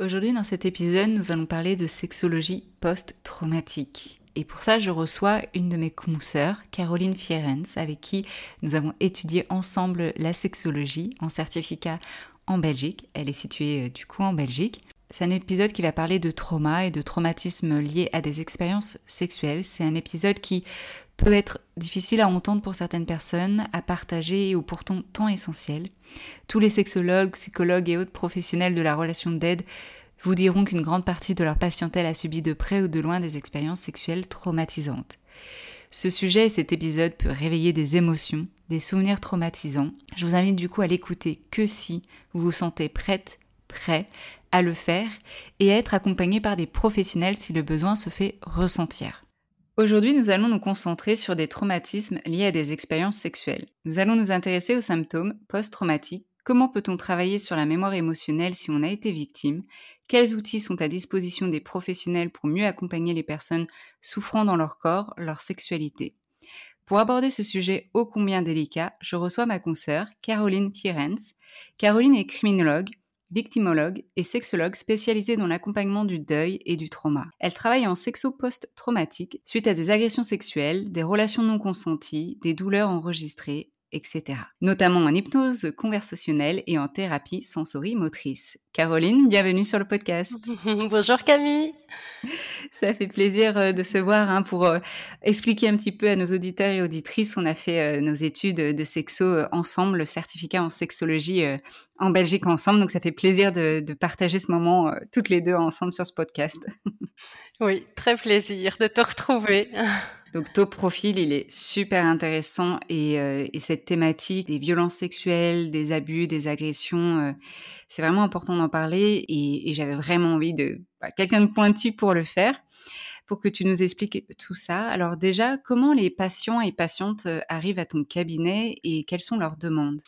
Aujourd'hui, dans cet épisode, nous allons parler de sexologie post-traumatique. Et pour ça, je reçois une de mes consoeurs, Caroline Fierens, avec qui nous avons étudié ensemble la sexologie en certificat en Belgique. Elle est située euh, du coup en Belgique. C'est un épisode qui va parler de trauma et de traumatisme liés à des expériences sexuelles. C'est un épisode qui peut être difficile à entendre pour certaines personnes, à partager ou pourtant tant essentiel. Tous les sexologues, psychologues et autres professionnels de la relation d'aide vous diront qu'une grande partie de leur patientèle a subi de près ou de loin des expériences sexuelles traumatisantes. Ce sujet et cet épisode peut réveiller des émotions, des souvenirs traumatisants. Je vous invite du coup à l'écouter que si vous vous sentez prête, prêt à le faire et à être accompagné par des professionnels si le besoin se fait ressentir. Aujourd'hui, nous allons nous concentrer sur des traumatismes liés à des expériences sexuelles. Nous allons nous intéresser aux symptômes post-traumatiques. Comment peut-on travailler sur la mémoire émotionnelle si on a été victime? Quels outils sont à disposition des professionnels pour mieux accompagner les personnes souffrant dans leur corps, leur sexualité? Pour aborder ce sujet ô combien délicat, je reçois ma consoeur, Caroline Pierens. Caroline est criminologue, victimologue et sexologue spécialisée dans l'accompagnement du deuil et du trauma. Elle travaille en sexo post-traumatique suite à des agressions sexuelles, des relations non consenties, des douleurs enregistrées, etc. Notamment en hypnose conversationnelle et en thérapie sensorimotrice. Caroline, bienvenue sur le podcast. Bonjour Camille. Ça fait plaisir euh, de se voir hein, pour euh, expliquer un petit peu à nos auditeurs et auditrices. On a fait euh, nos études de sexo ensemble, le certificat en sexologie en Belgique ensemble. Donc ça fait plaisir de, de partager ce moment toutes les deux ensemble sur ce podcast. Oui, très plaisir de te retrouver. Donc ton profil, il est super intéressant et, euh, et cette thématique des violences sexuelles, des abus, des agressions, euh, c'est vraiment important d'en parler et, et j'avais vraiment envie de bah, quelqu'un de pointu pour le faire, pour que tu nous expliques tout ça. Alors déjà, comment les patients et patientes euh, arrivent à ton cabinet et quelles sont leurs demandes?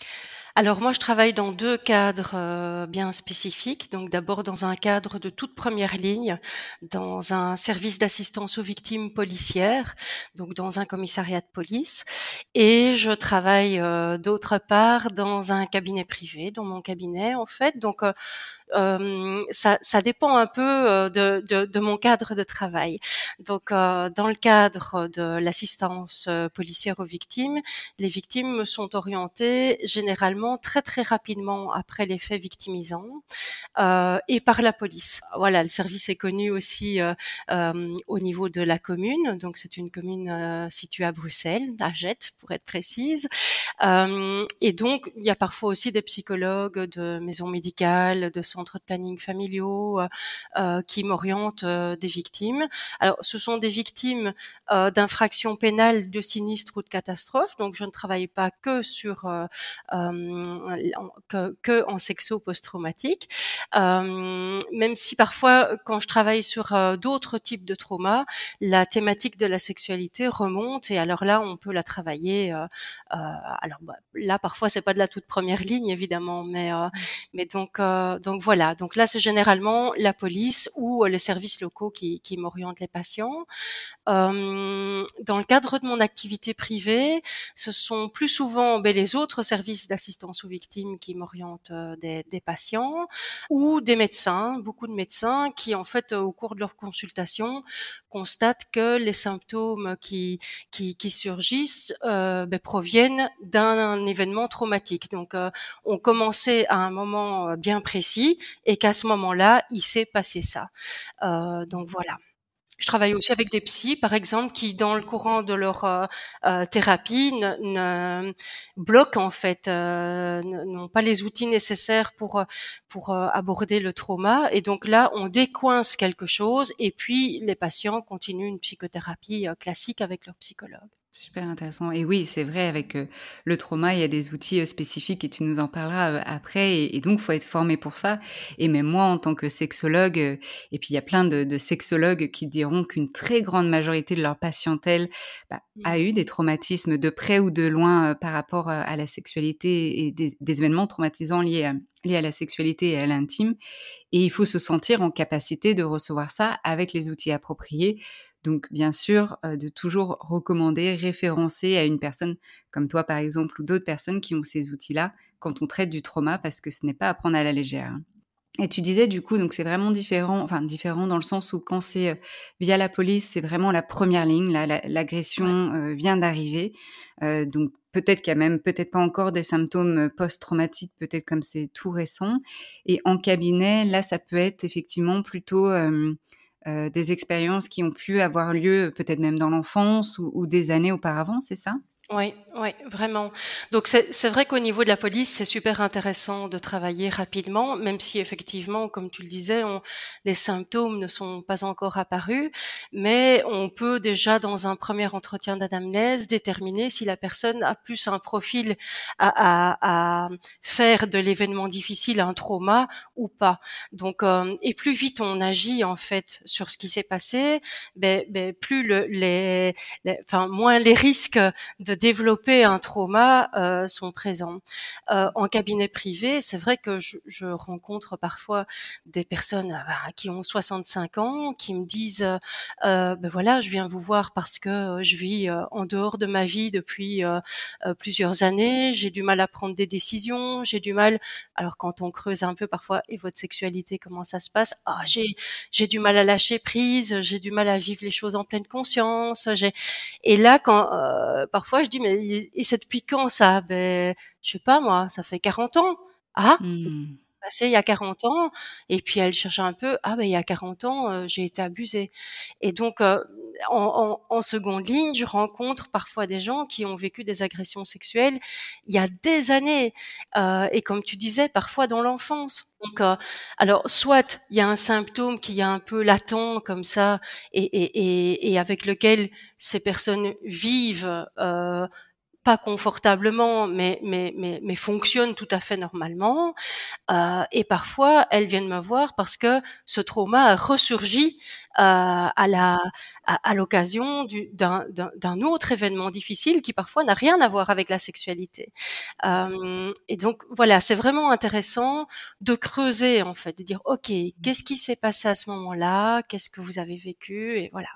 Alors moi, je travaille dans deux cadres euh, bien spécifiques. Donc d'abord dans un cadre de toute première ligne, dans un service d'assistance aux victimes policières, donc dans un commissariat de police. Et je travaille euh, d'autre part dans un cabinet privé, dans mon cabinet en fait. Donc euh, ça, ça, dépend un peu de, de, de, mon cadre de travail. Donc, dans le cadre de l'assistance policière aux victimes, les victimes me sont orientées généralement très très rapidement après les faits victimisants et par la police. Voilà, le service est connu aussi au niveau de la commune. Donc, c'est une commune située à Bruxelles, à Jette pour être précise. Euh, et donc, il y a parfois aussi des psychologues de maisons médicales, de centres de planning familiaux euh, euh qui m'orientent euh, des victimes. Alors, ce sont des victimes euh, d'infractions pénales, de sinistres ou de catastrophes. Donc, je ne travaille pas que sur que, que, en sexo post-traumatique, même si parfois, quand je travaille sur d'autres types de traumas, la thématique de la sexualité remonte et alors là, on peut la travailler. Euh, alors bah, là, parfois, c'est pas de la toute première ligne, évidemment, mais euh, mmh. mais donc euh, donc voilà. Donc là, c'est généralement la police ou les services locaux qui, qui m'orientent les patients. dans le cadre de mon activité privée, ce sont plus souvent ben, les autres services d'assistance aux victimes qui m'orientent des, des, patients ou des médecins, beaucoup de médecins qui en fait au cours de leur consultation constatent que les symptômes qui qui, qui surgissent euh, ben, proviennent d'un événement traumatique. Donc, euh, on commençait à un moment euh, bien précis et qu'à ce moment-là, il s'est passé ça. Euh, donc voilà. Je travaille aussi avec des psys, par exemple, qui, dans le courant de leur euh, euh thérapie, ne, ne, bloquent en fait, euh, n'ont pas les outils nécessaires pour pour aborder le trauma. Et donc là, on décoince quelque chose, et puis les patients continuent une psychothérapie classique avec leur psychologue. Super intéressant. Et oui, c'est vrai, avec euh, le trauma, il y a des outils euh, spécifiques et tu nous en parleras euh, après. Et, donc, il faut être formé pour ça. Et même moi, en tant que sexologue, et puis il y a plein de, sexologues qui diront qu'une très grande majorité de leur patientèle bah, a eu des traumatismes de près ou de loin par rapport à la sexualité et des, événements traumatisants liés liés à la sexualité et à l'intime. Et il faut se sentir en capacité de recevoir ça avec les outils appropriés donc, bien sûr, euh, de toujours recommander, référencer à une personne comme toi, par exemple, ou d'autres personnes qui ont ces outils-là quand on traite du trauma, parce que ce n'est pas à prendre à la légère. Hein. Et tu disais du coup, donc c'est vraiment différent, enfin différent dans le sens où quand c'est euh, via la police, c'est vraiment la première ligne, l'agression euh, vient d'arriver, donc peut-être qu'il y a même peut-être pas encore des symptômes post-traumatiques, peut-être comme c'est tout récent. Et en cabinet, là, ça peut être effectivement plutôt des expériences qui ont pu avoir lieu peut-être même dans l'enfance ou des années auparavant, c'est ça? Oui, oui, vraiment. Donc c'est vrai qu'au niveau de la police, c'est super intéressant de travailler rapidement, même si effectivement, comme tu le disais, on, les symptômes ne sont pas encore apparus, mais on peut déjà dans un premier entretien d'anamnèse déterminer si la personne a plus un profil à, à, faire de l'événement difficile un trauma ou pas. Donc euh, et plus vite on agit en fait sur ce qui s'est passé, ben, ben plus le, les, enfin moins les risques de développer un trauma euh, sont présents. Euh, en cabinet privé, c'est vrai que je, je, rencontre parfois des personnes euh, qui ont 65 ans, qui me disent, euh, ben voilà, je viens vous voir parce que je vis en dehors de ma vie depuis plusieurs années, j'ai du mal à prendre des décisions, j'ai du mal. Alors quand on creuse un peu parfois, et votre sexualité, comment ça se passe? Ah, j'ai j'ai du mal à lâcher prise, j'ai du mal à vivre les choses en pleine conscience. J'ai et là quand parfois je dis mais et c'est depuis quand ça Ben, je sais pas moi, ça fait 40 ans. Ah, mmh. Passé il y a 40 ans. Et puis elle cherche un peu. Ah ben il y a 40 ans, euh, j'ai été abusée. Et donc euh, en, en, seconde ligne, je rencontre parfois des gens qui ont vécu des agressions sexuelles il y a des années. Euh, et comme tu disais, parfois dans l'enfance. Donc, alors, soit il y a un symptôme qui est un peu latent comme ça, et, et, et, et avec lequel ces personnes vivent euh, pas confortablement, mais, mais, mais, mais fonctionnent tout à fait normalement. Euh, et parfois, elles viennent me voir parce que ce trauma a ressurgi euh, à la à, l'occasion d'un autre événement difficile qui parfois n'a rien à voir avec la sexualité. Euh, et donc voilà, c'est vraiment intéressant de creuser en fait, de dire ok, qu'est-ce qui s'est passé à ce moment-là, qu'est-ce que vous avez vécu? Et voilà.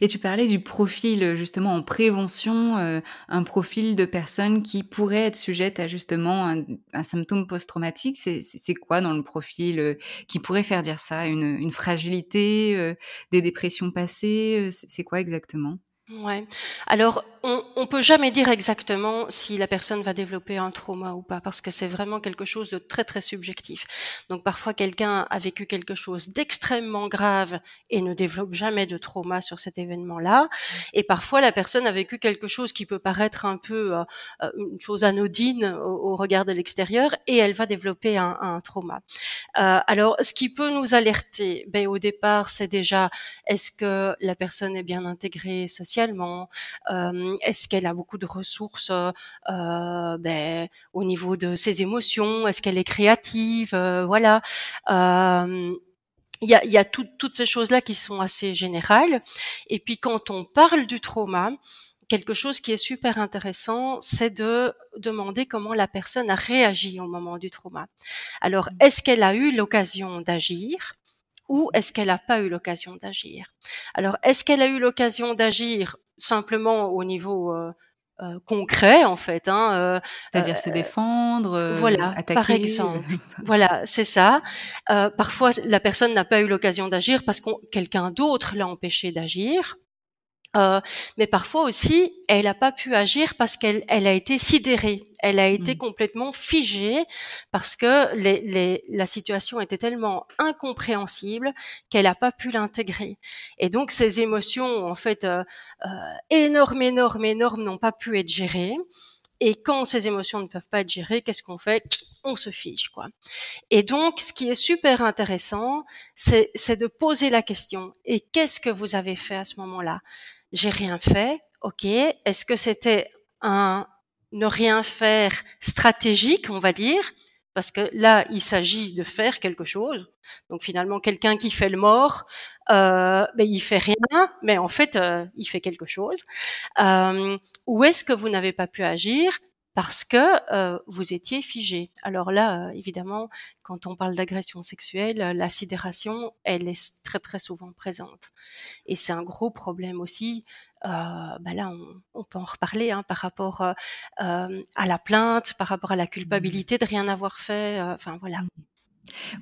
Et tu parlais du profil justement en prévention, un profil de personnes qui pourraient être sujettes à justement un, symptôme post-traumatique C'est quoi dans le profil euh, qui pourrait faire dire ça une, fragilité, euh, des dépressions passées C'est quoi exactement? Ouais. Alors, on, on peut jamais dire exactement si la personne va développer un trauma ou pas, parce que c'est vraiment quelque chose de très très subjectif. Donc, parfois, quelqu'un a vécu quelque chose d'extrêmement grave et ne développe jamais de trauma sur cet événement-là. Et parfois, la personne a vécu quelque chose qui peut paraître un peu euh, euh, une chose anodine au, regard de l'extérieur, et elle va développer un, un trauma. Euh, alors, ce qui peut nous alerter, ben, au départ, c'est déjà est-ce que la personne est bien intégrée socialement? Euh, Est-ce qu'elle a beaucoup de ressources euh, ben, au niveau de ses émotions? Est-ce qu'elle est créative? Euh, Voilà. il y a, y a toutes ces choses-là qui sont assez générales. Et puis quand on parle du trauma, quelque chose qui est super intéressant, c'est de demander comment la personne a réagi au moment du trauma. Alors, mmh. est-ce qu'elle a eu l'occasion d'agir ou est-ce qu'elle n'a pas eu l'occasion d'agir? Alors, est-ce qu'elle a eu l'occasion d'agir simplement au niveau euh, euh, concret en fait, hein, euh, c'est-à-dire se défendre, voilà, attaquer. par exemple, voilà, c'est ça. parfois, la personne n'a pas eu l'occasion d'agir parce que quelqu'un d'autre l'a empêché d'agir. Euh, mais parfois aussi, elle n'a pas pu agir parce qu'elle elle a été sidérée, elle a été mmh. complètement figée parce que les, les, la situation était tellement incompréhensible qu'elle n'a pas pu l'intégrer. Et donc ces émotions, en fait, euh, euh, énormes, énormes, énormes, n'ont pas pu être gérées. Et quand ces émotions ne peuvent pas être gérées, qu'est-ce qu'on fait? On se fiche, quoi. Et donc, ce qui est super intéressant, c'est de poser la question. Et qu'est-ce que vous avez fait à ce moment-là? J'ai rien fait, ok. Est-ce que c'était un ne rien faire stratégique, on va dire, parce que là, il s'agit de faire quelque chose. Donc finalement, quelqu'un qui fait le mort, euh, ben, il fait rien, mais en fait, euh, il fait quelque chose. Euh, ou est-ce que vous n'avez pas pu agir? Parce que euh, vous étiez figé. Alors là, euh, évidemment, quand on parle d'agression sexuelle, euh, la sidération, elle est très très souvent présente. Et c'est un gros problème aussi. bah là, on, peut en reparler hein, par rapport à la plainte, par rapport à la culpabilité de rien avoir fait. Enfin voilà. Mmh.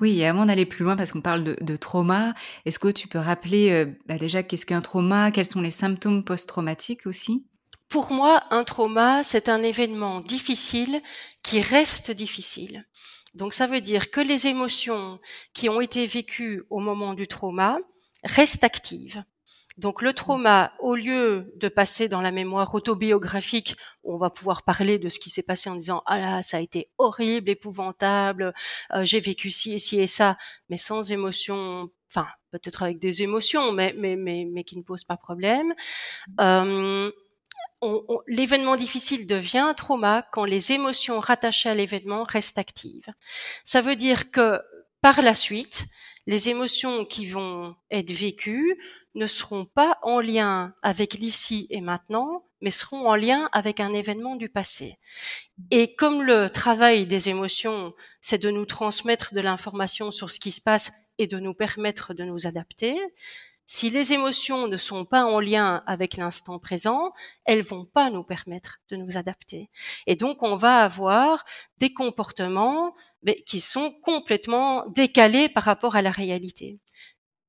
Oui, et avant d'aller plus loin, parce qu'on parle de, trauma, est-ce que tu peux rappeler bah déjà qu'est-ce qu'un trauma, quels sont les symptômes post-traumatiques aussi? Pour moi, un trauma, c'est un événement difficile qui reste difficile. Donc ça veut dire que les émotions qui ont été vécues au moment du trauma restent actives. Donc le trauma, au lieu de passer dans la mémoire autobiographique, où on va pouvoir parler de ce qui s'est passé en disant ah là ça a été horrible, épouvantable, euh, j'ai vécu ci et ci et ça, mais sans émotion, enfin peut-être avec des émotions, mais mais mais mais qui ne posent pas problème. Euh, l'événement difficile devient un trauma quand les émotions rattachées à l'événement restent actives. Ça veut dire que par la suite, les émotions qui vont être vécues ne seront pas en lien avec l'ici et maintenant, mais seront en lien avec un événement du passé. Et comme le travail des émotions, c'est de nous transmettre de l'information sur ce qui se passe et de nous permettre de nous adapter, si les émotions ne sont pas en lien avec l'instant présent, elles vont pas nous permettre de nous adapter. Et donc, on va avoir des comportements qui sont complètement décalés par rapport à la réalité.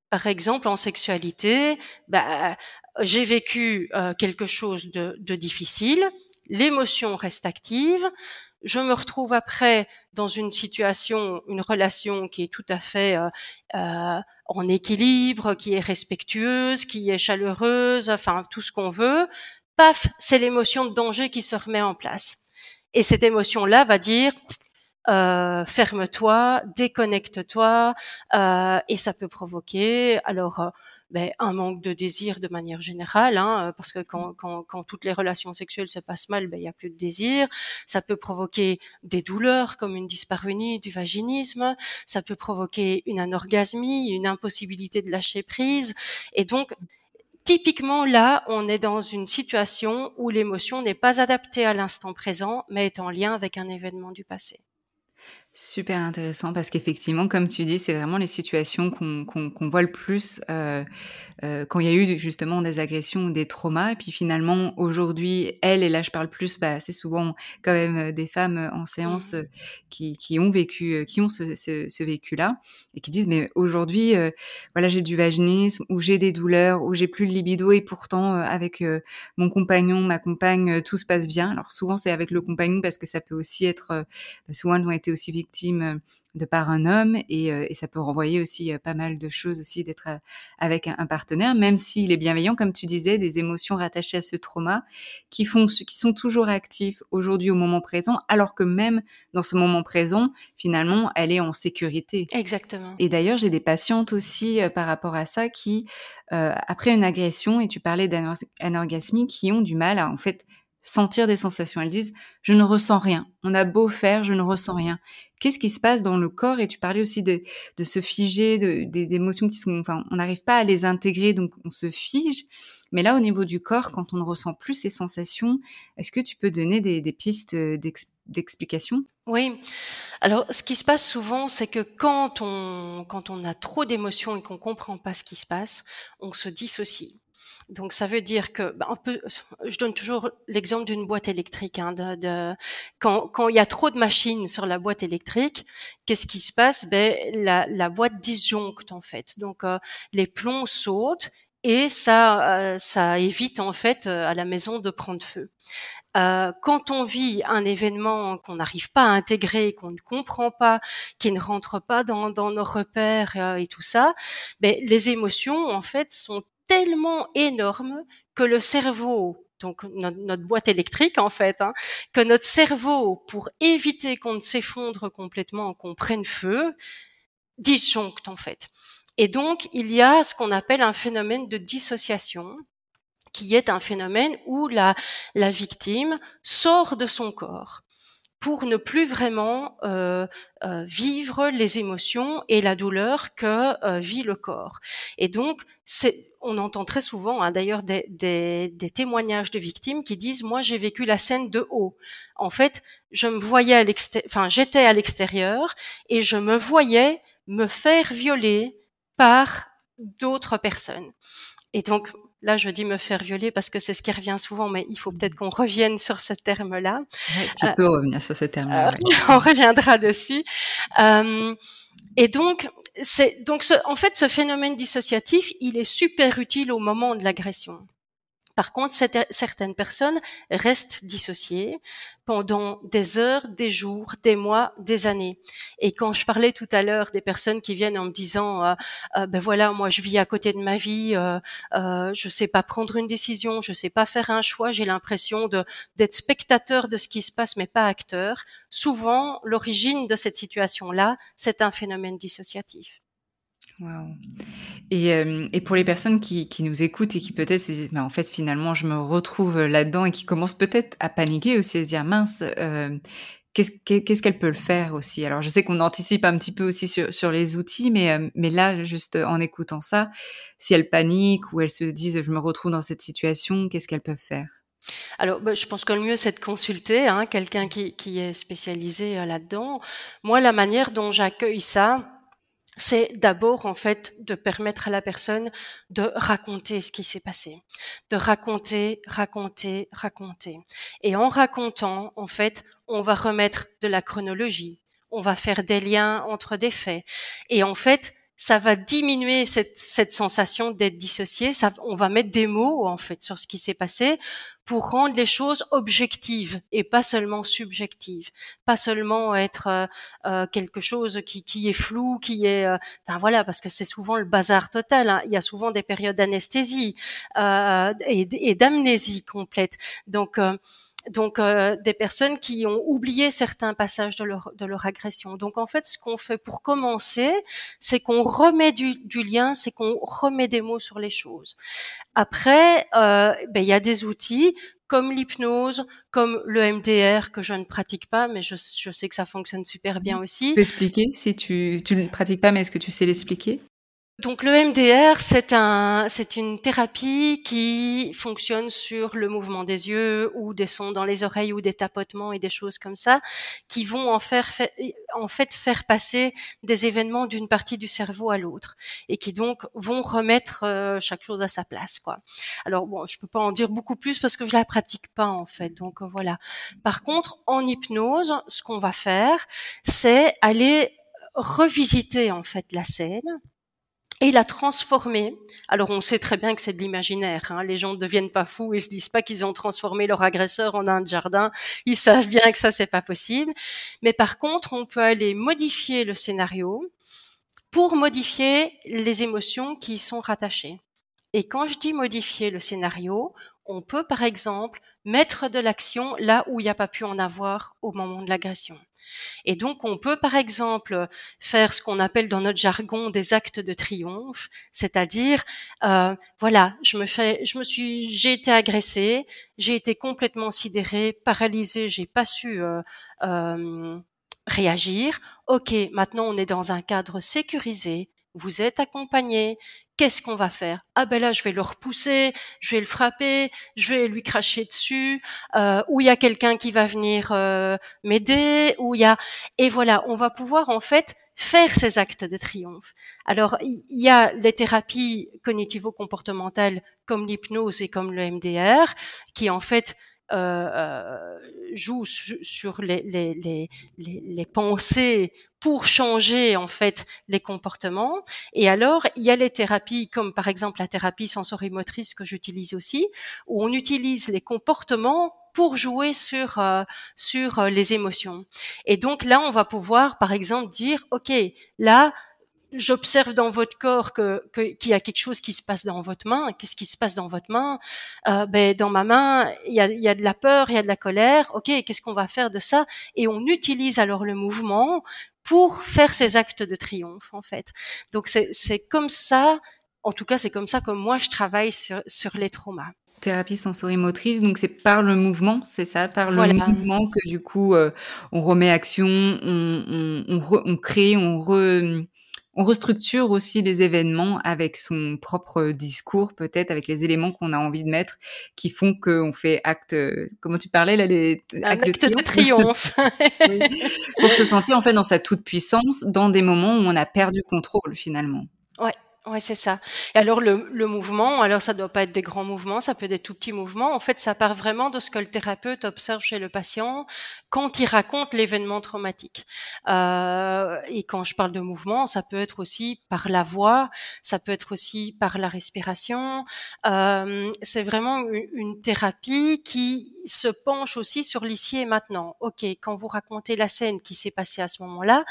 Par exemple, en sexualité, bah, j'ai vécu euh, quelque chose de, de difficile, l'émotion reste active, je me retrouve après dans une situation, une relation qui est tout à fait euh, euh, en équilibre, qui est respectueuse, qui est chaleureuse, enfin tout ce qu'on veut. Paf, c'est l'émotion de danger qui se remet en place. Et cette émotion-là va dire euh, ferme-toi, déconnecte-toi, et ça peut provoquer alors ben, un manque de désir de manière générale, hein, euh, parce que quand, quand, quand, toutes les relations sexuelles se passent mal, ben, il n'y a plus de désir. Ça peut provoquer des douleurs comme une dyspareunie du vaginisme. Ça peut provoquer une anorgasmie, une impossibilité de lâcher prise. Et donc, typiquement là, on est dans une situation où l'émotion n'est pas adaptée à l'instant présent, mais est en lien avec un événement du passé. Super intéressant parce qu'effectivement, comme tu dis, c'est vraiment les situations qu'on voit le plus euh, euh, quand il y a eu justement des agressions ou des traumas. Et puis finalement, aujourd'hui, elles, et là je parle plus, bah, c'est souvent quand même euh, des femmes en séance mmh. qui, qui ont vécu, qui ont ce, ce, ce vécu-là et qui disent, mais aujourd'hui, voilà, j'ai du vaginisme ou j'ai des douleurs ou j'ai plus de libido et pourtant avec mon compagnon, ma compagne, tout se passe bien. Alors souvent c'est avec le compagnon parce que ça peut aussi être, bah, souvent elles ont été aussi victimes victime de par un homme et, et ça peut renvoyer aussi pas mal de choses aussi d'être avec un, partenaire, même s'il est bienveillant, comme tu disais, des émotions rattachées à ce trauma qui font, qui sont toujours actifs aujourd'hui au moment présent, alors que même dans ce moment présent, finalement, elle est en sécurité. Exactement. Et d'ailleurs, j'ai des patientes aussi par rapport à ça qui, euh, après une agression, et tu parlais d'anorgasmie, qui ont du mal à en fait sentir des sensations. Elles disent je ne ressens rien. On a beau faire, je ne ressens rien. Qu'est-ce qui se passe dans le corps? Et tu parlais aussi de, se figer, de, des émotions qui sont, enfin, on n'arrive pas à les intégrer, donc on se fige. Mais là, au niveau du corps, quand on ne ressent plus ces sensations, est-ce que tu peux donner des, pistes d'explication? Oui. Alors, ce qui se passe souvent, c'est que quand on, quand on a trop d'émotions et qu'on comprend pas ce qui se passe, on se dissocie. Donc ça veut dire que bah, on peut, je donne toujours l'exemple d'une boîte électrique. Hein, de, de, quand, quand il y a trop de machines sur la boîte électrique, qu'est-ce qui se passe? Ben la, la boîte disjoncte en fait. Donc euh, les plombs sautent et ça, euh, ça évite en fait euh, à la maison de prendre feu. Euh, quand on vit un événement qu'on n'arrive pas à intégrer, qu'on ne comprend pas, qui ne rentre pas dans, dans nos repères et tout ça, ben, les émotions en fait sont tellement énorme que le cerveau donc notre, boîte électrique en fait, hein, que notre cerveau, pour éviter qu'on ne s'effondre complètement, qu'on prenne feu, disjoncte en fait. Et donc il y a ce qu'on appelle un phénomène de dissociation, qui est un phénomène où la, la victime sort de son corps pour ne plus vraiment euh, euh, vivre les émotions et la douleur que euh, vit le corps. Et donc, c'est, on entend très souvent, hein, d'ailleurs, des, des, des, témoignages de victimes qui disent "Moi, j'ai vécu la scène de haut. En fait, je me voyais à l'extérieur, enfin, j'étais à l'extérieur et je me voyais me faire violer par d'autres personnes." Et donc, Là, je dis me faire violer parce que c'est ce qui revient souvent, mais il faut peut-être qu'on revienne sur ce terme-là. tu peux euh, revenir sur ce terme-là. Euh, on reviendra dessus. Euh, et donc, c'est donc ce, en fait ce phénomène dissociatif, il est super utile au moment de l'agression. Par contre, certaines personnes restent dissociées pendant des heures, des jours, des mois, des années. Et quand je parlais tout à l'heure des personnes qui viennent en me disant, euh, euh, ben voilà, moi je vis à côté de ma vie, euh, euh, je sais pas prendre une décision, je sais pas faire un choix, j'ai l'impression d'être spectateur de ce qui se passe, mais pas acteur. Souvent, l'origine de cette situation-là, c'est un phénomène dissociatif. Euh, et, pour les personnes qui, nous écoutent et qui peut-être se disent, mais en fait, finalement, je me retrouve là-dedans et qui commencent peut-être à paniquer aussi, à se dire, mince, euh, qu'est-ce qu'elle peut le faire aussi? Alors, je sais qu'on anticipe un petit peu aussi sur, sur les outils, mais, euh, mais là, juste en écoutant ça, si elles paniquent ou elles se disent, je me retrouve dans cette situation, qu'est-ce qu'elles peuvent faire? Alors, bah, je pense que le mieux, c'est de consulter hein, quelqu'un qui, qui, est spécialisé là-dedans. Moi, la manière dont j'accueille ça, c'est d'abord en fait de permettre à la personne de raconter ce qui s'est passé, de raconter, raconter, raconter. Et en racontant, en fait, on va remettre de la chronologie, on va faire des liens entre des faits. Et en fait, ça va diminuer cette, cette sensation d'être dissocié. Ça, on va mettre des mots en fait sur ce qui s'est passé pour rendre les choses objectives et pas seulement subjectives, pas seulement être euh, euh quelque chose qui, qui, est flou, qui est, euh, enfin voilà, parce que c'est souvent le bazar total. Hein. Il y a souvent des périodes d'anesthésie euh, et, et d'amnésie complète. Donc euh, donc euh, des personnes qui ont oublié certains passages de leur, de leur agression. Donc en fait, ce qu'on fait pour commencer, c'est qu'on remet du, du lien, c'est qu'on remet des mots sur les choses. Après, euh, ben, il y a des outils comme l'hypnose, comme le MDR que je ne pratique pas, mais je, je, sais que ça fonctionne super bien aussi. Tu peux expliquer si tu, tu ne pratiques pas, mais est-ce que tu sais l'expliquer? Donc le MDR, c'est un, c'est une thérapie qui fonctionne sur le mouvement des yeux ou des sons dans les oreilles ou des tapotements et des choses comme ça, qui vont en faire, en fait faire passer des événements d'une partie du cerveau à l'autre et qui donc vont remettre euh, chaque chose à sa place, quoi. Alors bon, je peux pas en dire beaucoup plus parce que je la pratique pas en fait, donc voilà. Par contre, en hypnose, ce qu'on va faire, c'est aller revisiter en fait la scène et la transformer. Alors on sait très bien que c'est de l'imaginaire. Hein. Les gens ne deviennent pas fous et se disent pas qu'ils ont transformé leur agresseur en un jardin. Ils savent bien que ça c'est pas possible. Mais par contre, on peut aller modifier le scénario pour modifier les émotions qui y sont rattachées. Et quand je dis modifier le scénario, on peut par exemple mettre de l'action là où il n'y a pas pu en avoir au moment de l'agression. Et donc on peut par exemple faire ce qu'on appelle dans notre jargon des actes de triomphe, c'est-à-dire euh, voilà, je me fais, je me suis, j'ai été agressée, j'ai été complètement sidérée, paralysée, j'ai pas su euh, euh, réagir. Ok, maintenant on est dans un cadre sécurisé, vous êtes accompagné, qu'est-ce qu'on va faire? Ah ben là, je vais le repousser, je vais le frapper, je vais lui cracher dessus, euh, ou il y a quelqu'un qui va venir euh, m'aider, ou il y a et voilà, on va pouvoir en fait faire ces actes de triomphe. Alors il y a les thérapies cognitivo-comportementales comme l'hypnose et comme le MDR qui en fait euh, euh, joue sur les, les, les, les, pensées pour changer en fait les comportements. Et alors, il y a les thérapies comme par exemple la thérapie sensorimotrice que j'utilise aussi, où on utilise les comportements pour jouer sur euh, sur les émotions. Et donc là, on va pouvoir par exemple dire OK, là j'observe dans votre corps que qu'il y a quelque chose qui se passe dans votre main. Qu'est-ce qui se passe dans votre main? Euh, Ben dans ma main, il y a, y a de la peur, il y a de la colère. Ok, qu'est-ce qu'on va faire de ça? Et on utilise alors le mouvement pour faire ces actes de triomphe en fait. Donc c'est c'est comme ça. En tout cas, c'est comme ça que moi je travaille sur, sur les traumas thérapie sensorimotrice, donc c'est par le mouvement, c'est ça, par le mouvement que du coup euh, on remet action, on, on, on, on crée, on re, on restructure aussi les événements avec son propre discours, peut-être avec les éléments qu'on a envie de mettre, qui font qu'on fait acte. Comment tu parlais là, les actes de triomphe, pour se sentir en fait dans sa toute puissance, dans des moments où on a perdu contrôle finalement. Ouais. Ouais, c'est ça. Et alors le, le, mouvement, alors ça doit pas être des grands mouvements, ça peut être des tout petits mouvements. En fait, ça part vraiment de ce que le thérapeute observe chez le patient quand il raconte l'événement traumatique. Euh, et quand je parle de mouvement, ça peut être aussi par la voix, ça peut être aussi par la respiration. Euh, c'est vraiment une, thérapie qui se penche aussi sur l'ici et maintenant. Ok, quand vous racontez la scène qui s'est passée à ce moment-là,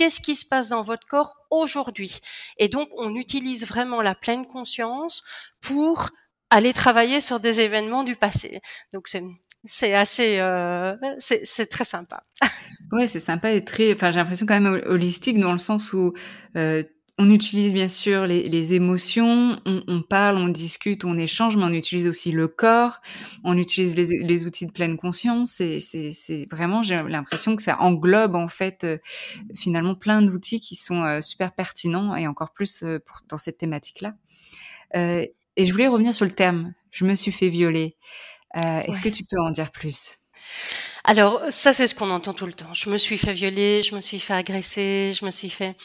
qu'est-ce qui se passe dans votre corps aujourd'hui? Et donc, on utilise vraiment la pleine conscience pour aller travailler sur des événements du passé. Donc, c'est c'est assez, euh, c'est très sympa. Ouais, c'est sympa et très. Enfin, j'ai l'impression quand même holistique dans le sens où euh, on utilise bien sûr les, émotions, on, parle, on discute, on échange, mais on utilise aussi le corps, on utilise les, outils de pleine conscience. C'est vraiment, j'ai l'impression que ça englobe en fait euh, finalement plein d'outils qui sont euh, super pertinents et encore plus euh, pour, dans cette thématique-là. et je voulais revenir sur le terme. Je me suis fait violer. Est-ce que tu peux en dire plus? Alors ça, c'est ce qu'on entend tout le temps. Je me suis fait violer, je me suis fait agresser, je me suis fait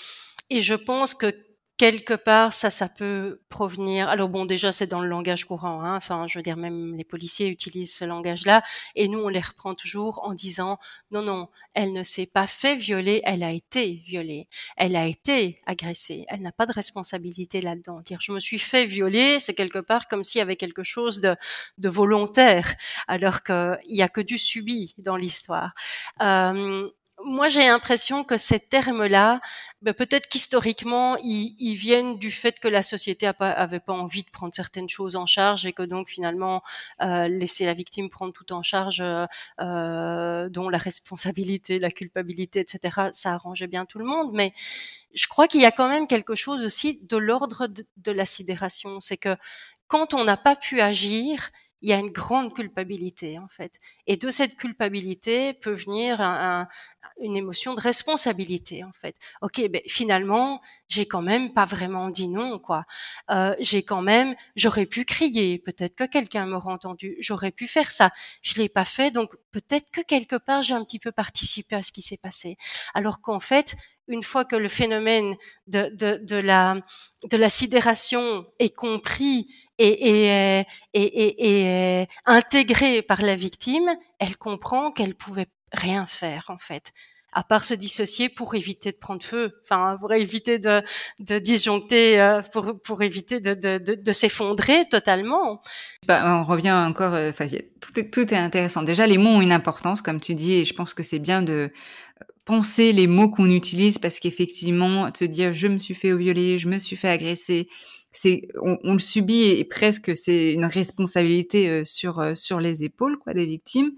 et je pense que quelque part, ça, ça peut provenir. Alors bon, déjà, c'est dans le langage courant. Hein. Enfin, je veux dire, même les policiers utilisent ce langage-là, et nous, on les reprend toujours en disant non, non, elle ne s'est pas fait violer, elle a été violée, elle a été agressée, elle n'a pas de responsabilité là-dedans. Dire je me suis fait violer, c'est quelque part comme s'il y avait quelque chose de, de volontaire, alors qu'il y a que du subi dans l'histoire. Euh, moi, j'ai l'impression que ces termes-là, ben, peut-être qu'historiquement, ils, viennent du fait que la société pas, avait pas envie de prendre certaines choses en charge et que donc finalement euh, laisser la victime prendre tout en charge, euh, dont la responsabilité, la culpabilité, etc. Ça arrangeait bien tout le monde, mais je crois qu'il y a quand même quelque chose aussi de l'ordre de, de la sidération, c'est que quand on n'a pas pu agir, il y a une grande culpabilité en fait. Et de cette culpabilité peut venir un, une émotion de responsabilité en fait. Ok, ben finalement j'ai quand même pas vraiment dit non quoi. Euh, j'ai quand même, j'aurais pu crier, peut-être que quelqu'un m'aurait entendu, j'aurais pu faire ça, je l'ai pas fait, donc peut-être que quelque part j'ai un petit peu participé à ce qui s'est passé. Alors qu'en fait, une fois que le phénomène de, de, de la de la sidération est compris et, et, et, et, intégré par la victime, elle comprend qu'elle pouvait rien faire en fait à part se dissocier pour éviter de prendre feu, enfin pour éviter de, de disjoncter, euh, pour, pour éviter de, de, s'effondrer totalement. Bah, on revient encore, euh, tout, est, tout est intéressant. Déjà, les mots ont une importance, comme tu dis, et je pense que c'est bien de penser les mots qu'on utilise parce qu'effectivement, te dire je me suis fait violer, je me suis fait agresser, c'est on, on, le subit et, presque c'est une responsabilité euh, sur euh, sur les épaules quoi des victimes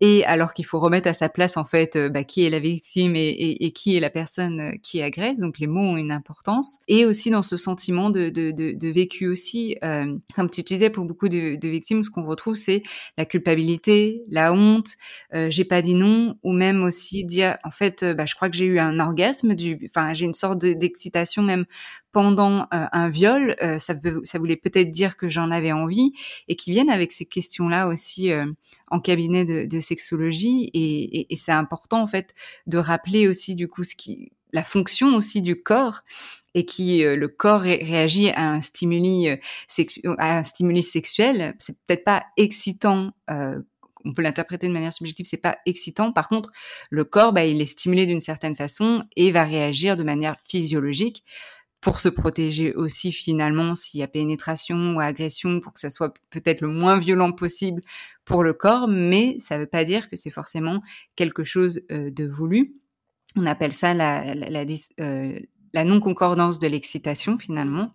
et alors qu'il faut remettre à sa place en fait euh, bah, qui est la victime et, et, et, qui est la personne qui agresse. Donc les mots ont une importance. Et aussi dans ce sentiment de, de, de, de vécu aussi euh, comme tu disais pour beaucoup de, victimes ce qu'on retrouve c'est la culpabilité la honte euh, j'ai pas dit non ou même aussi dire en fait bah, je crois que j'ai eu un orgasme du enfin j'ai une sorte d'excitation même pendant euh, un viol, euh, ça, ça voulait peut-être dire que j'en avais envie, et qui viennent avec ces questions-là aussi euh, en cabinet de, sexologie. Et, c'est important en fait de rappeler aussi du coup la fonction aussi du corps et qui le corps réagit à un stimuli à un stimuli sexuel. C'est peut-être pas excitant on peut l'interpréter de manière subjective, c'est pas excitant. Par contre, le corps, bah, il est stimulé d'une certaine façon et va réagir de manière physiologique pour se protéger aussi finalement s'il y a pénétration ou agression, pour que ça soit peut-être le moins violent possible pour le corps, mais ça ne veut pas dire que c'est forcément quelque chose euh, de voulu. On appelle ça la, la, la, euh, la non-concordance de l'excitation finalement,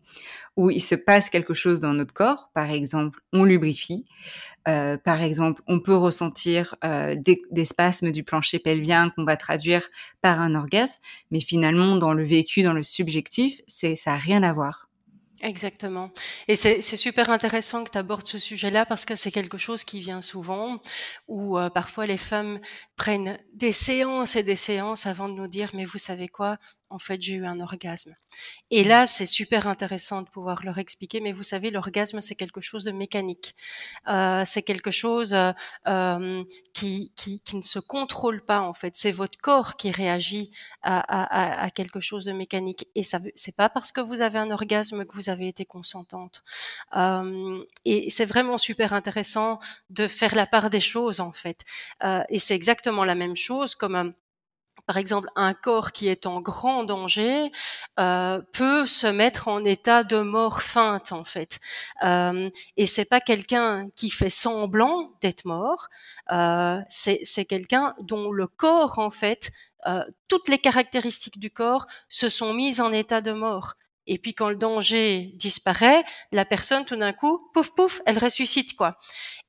où il se passe quelque chose dans notre corps, par exemple on lubrifie, euh, par exemple, on peut ressentir euh, des, spasmes du plancher pelvien qu'on va traduire par un orgasme, mais finalement, dans le vécu, dans le subjectif, c'est ça a rien à voir. Exactement. Et c'est super intéressant que tu abordes ce sujet-là parce que c'est quelque chose qui vient souvent, où euh, parfois les femmes prennent des séances et des séances avant de nous dire, mais vous savez quoi, en fait, j'ai eu un orgasme. Et là, c'est super intéressant de pouvoir leur expliquer, mais vous savez, l'orgasme, c'est quelque chose de mécanique. Euh, c'est quelque chose euh, euh, qui, qui, qui, ne se contrôle pas, en fait. C'est votre corps qui réagit à, à, à quelque chose de mécanique. Et ça, c'est pas parce que vous avez un orgasme que vous avez été consentante. Euh, et c'est vraiment super intéressant de faire la part des choses, en fait. Euh, et c'est exactement la même chose comme par exemple, un corps qui est en grand danger euh, peut se mettre en état de mort feinte en fait. Euh, et c'est pas quelqu'un qui fait semblant d'être mort. Euh, c'est quelqu'un dont le corps en fait, euh, toutes les caractéristiques du corps se sont mises en état de mort. Et puis quand le danger disparaît, la personne tout d'un coup, pouf pouf, elle ressuscite quoi.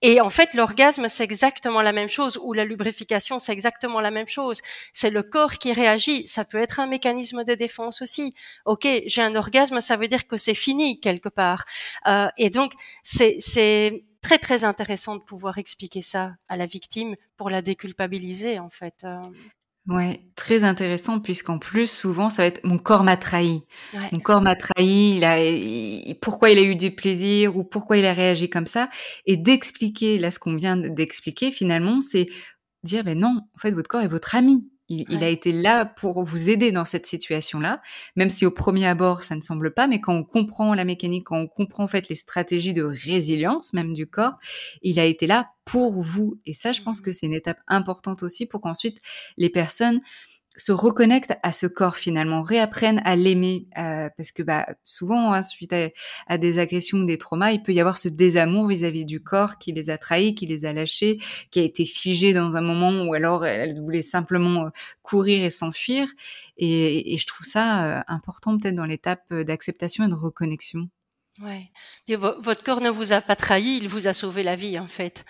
Et en fait, l'orgasme c'est exactement la même chose ou la lubrification c'est exactement la même chose. C'est le corps qui réagit. Ça peut être un mécanisme de défense aussi. Ok, j'ai un orgasme, ça veut dire que c'est fini quelque part. Euh, et donc c'est c'est très très intéressant de pouvoir expliquer ça à la victime pour la déculpabiliser en fait. Ouais, très intéressant puisqu'en plus souvent ça va être mon corps m'a trahi. Ouais. Mon corps m'a trahi, il a il, pourquoi il a eu du plaisir ou pourquoi il a réagi comme ça et d'expliquer là ce qu'on vient d'expliquer finalement c'est dire ben non, en fait votre corps est votre ami. Il, ouais. il, a été là pour vous aider dans cette situation-là, même si au premier abord ça ne semble pas, mais quand on comprend la mécanique, quand on comprend en fait les stratégies de résilience même du corps, il a été là pour vous. Et ça, je pense mmh. que c'est une étape importante aussi pour qu'ensuite les personnes se reconnectent à ce corps finalement, réapprennent à l'aimer, euh, parce que bah, souvent, hein, suite à, des agressions, des traumas, il peut y avoir ce désamour vis-à-vis -vis du corps qui les a trahis, qui les a lâchés, qui a été figé dans un moment où alors elle voulait simplement euh, courir et s'enfuir. Et, et, je trouve ça euh, important peut-être dans l'étape d'acceptation et de reconnexion. Ouais. Votre corps ne vous a pas trahi, il vous a sauvé la vie en fait.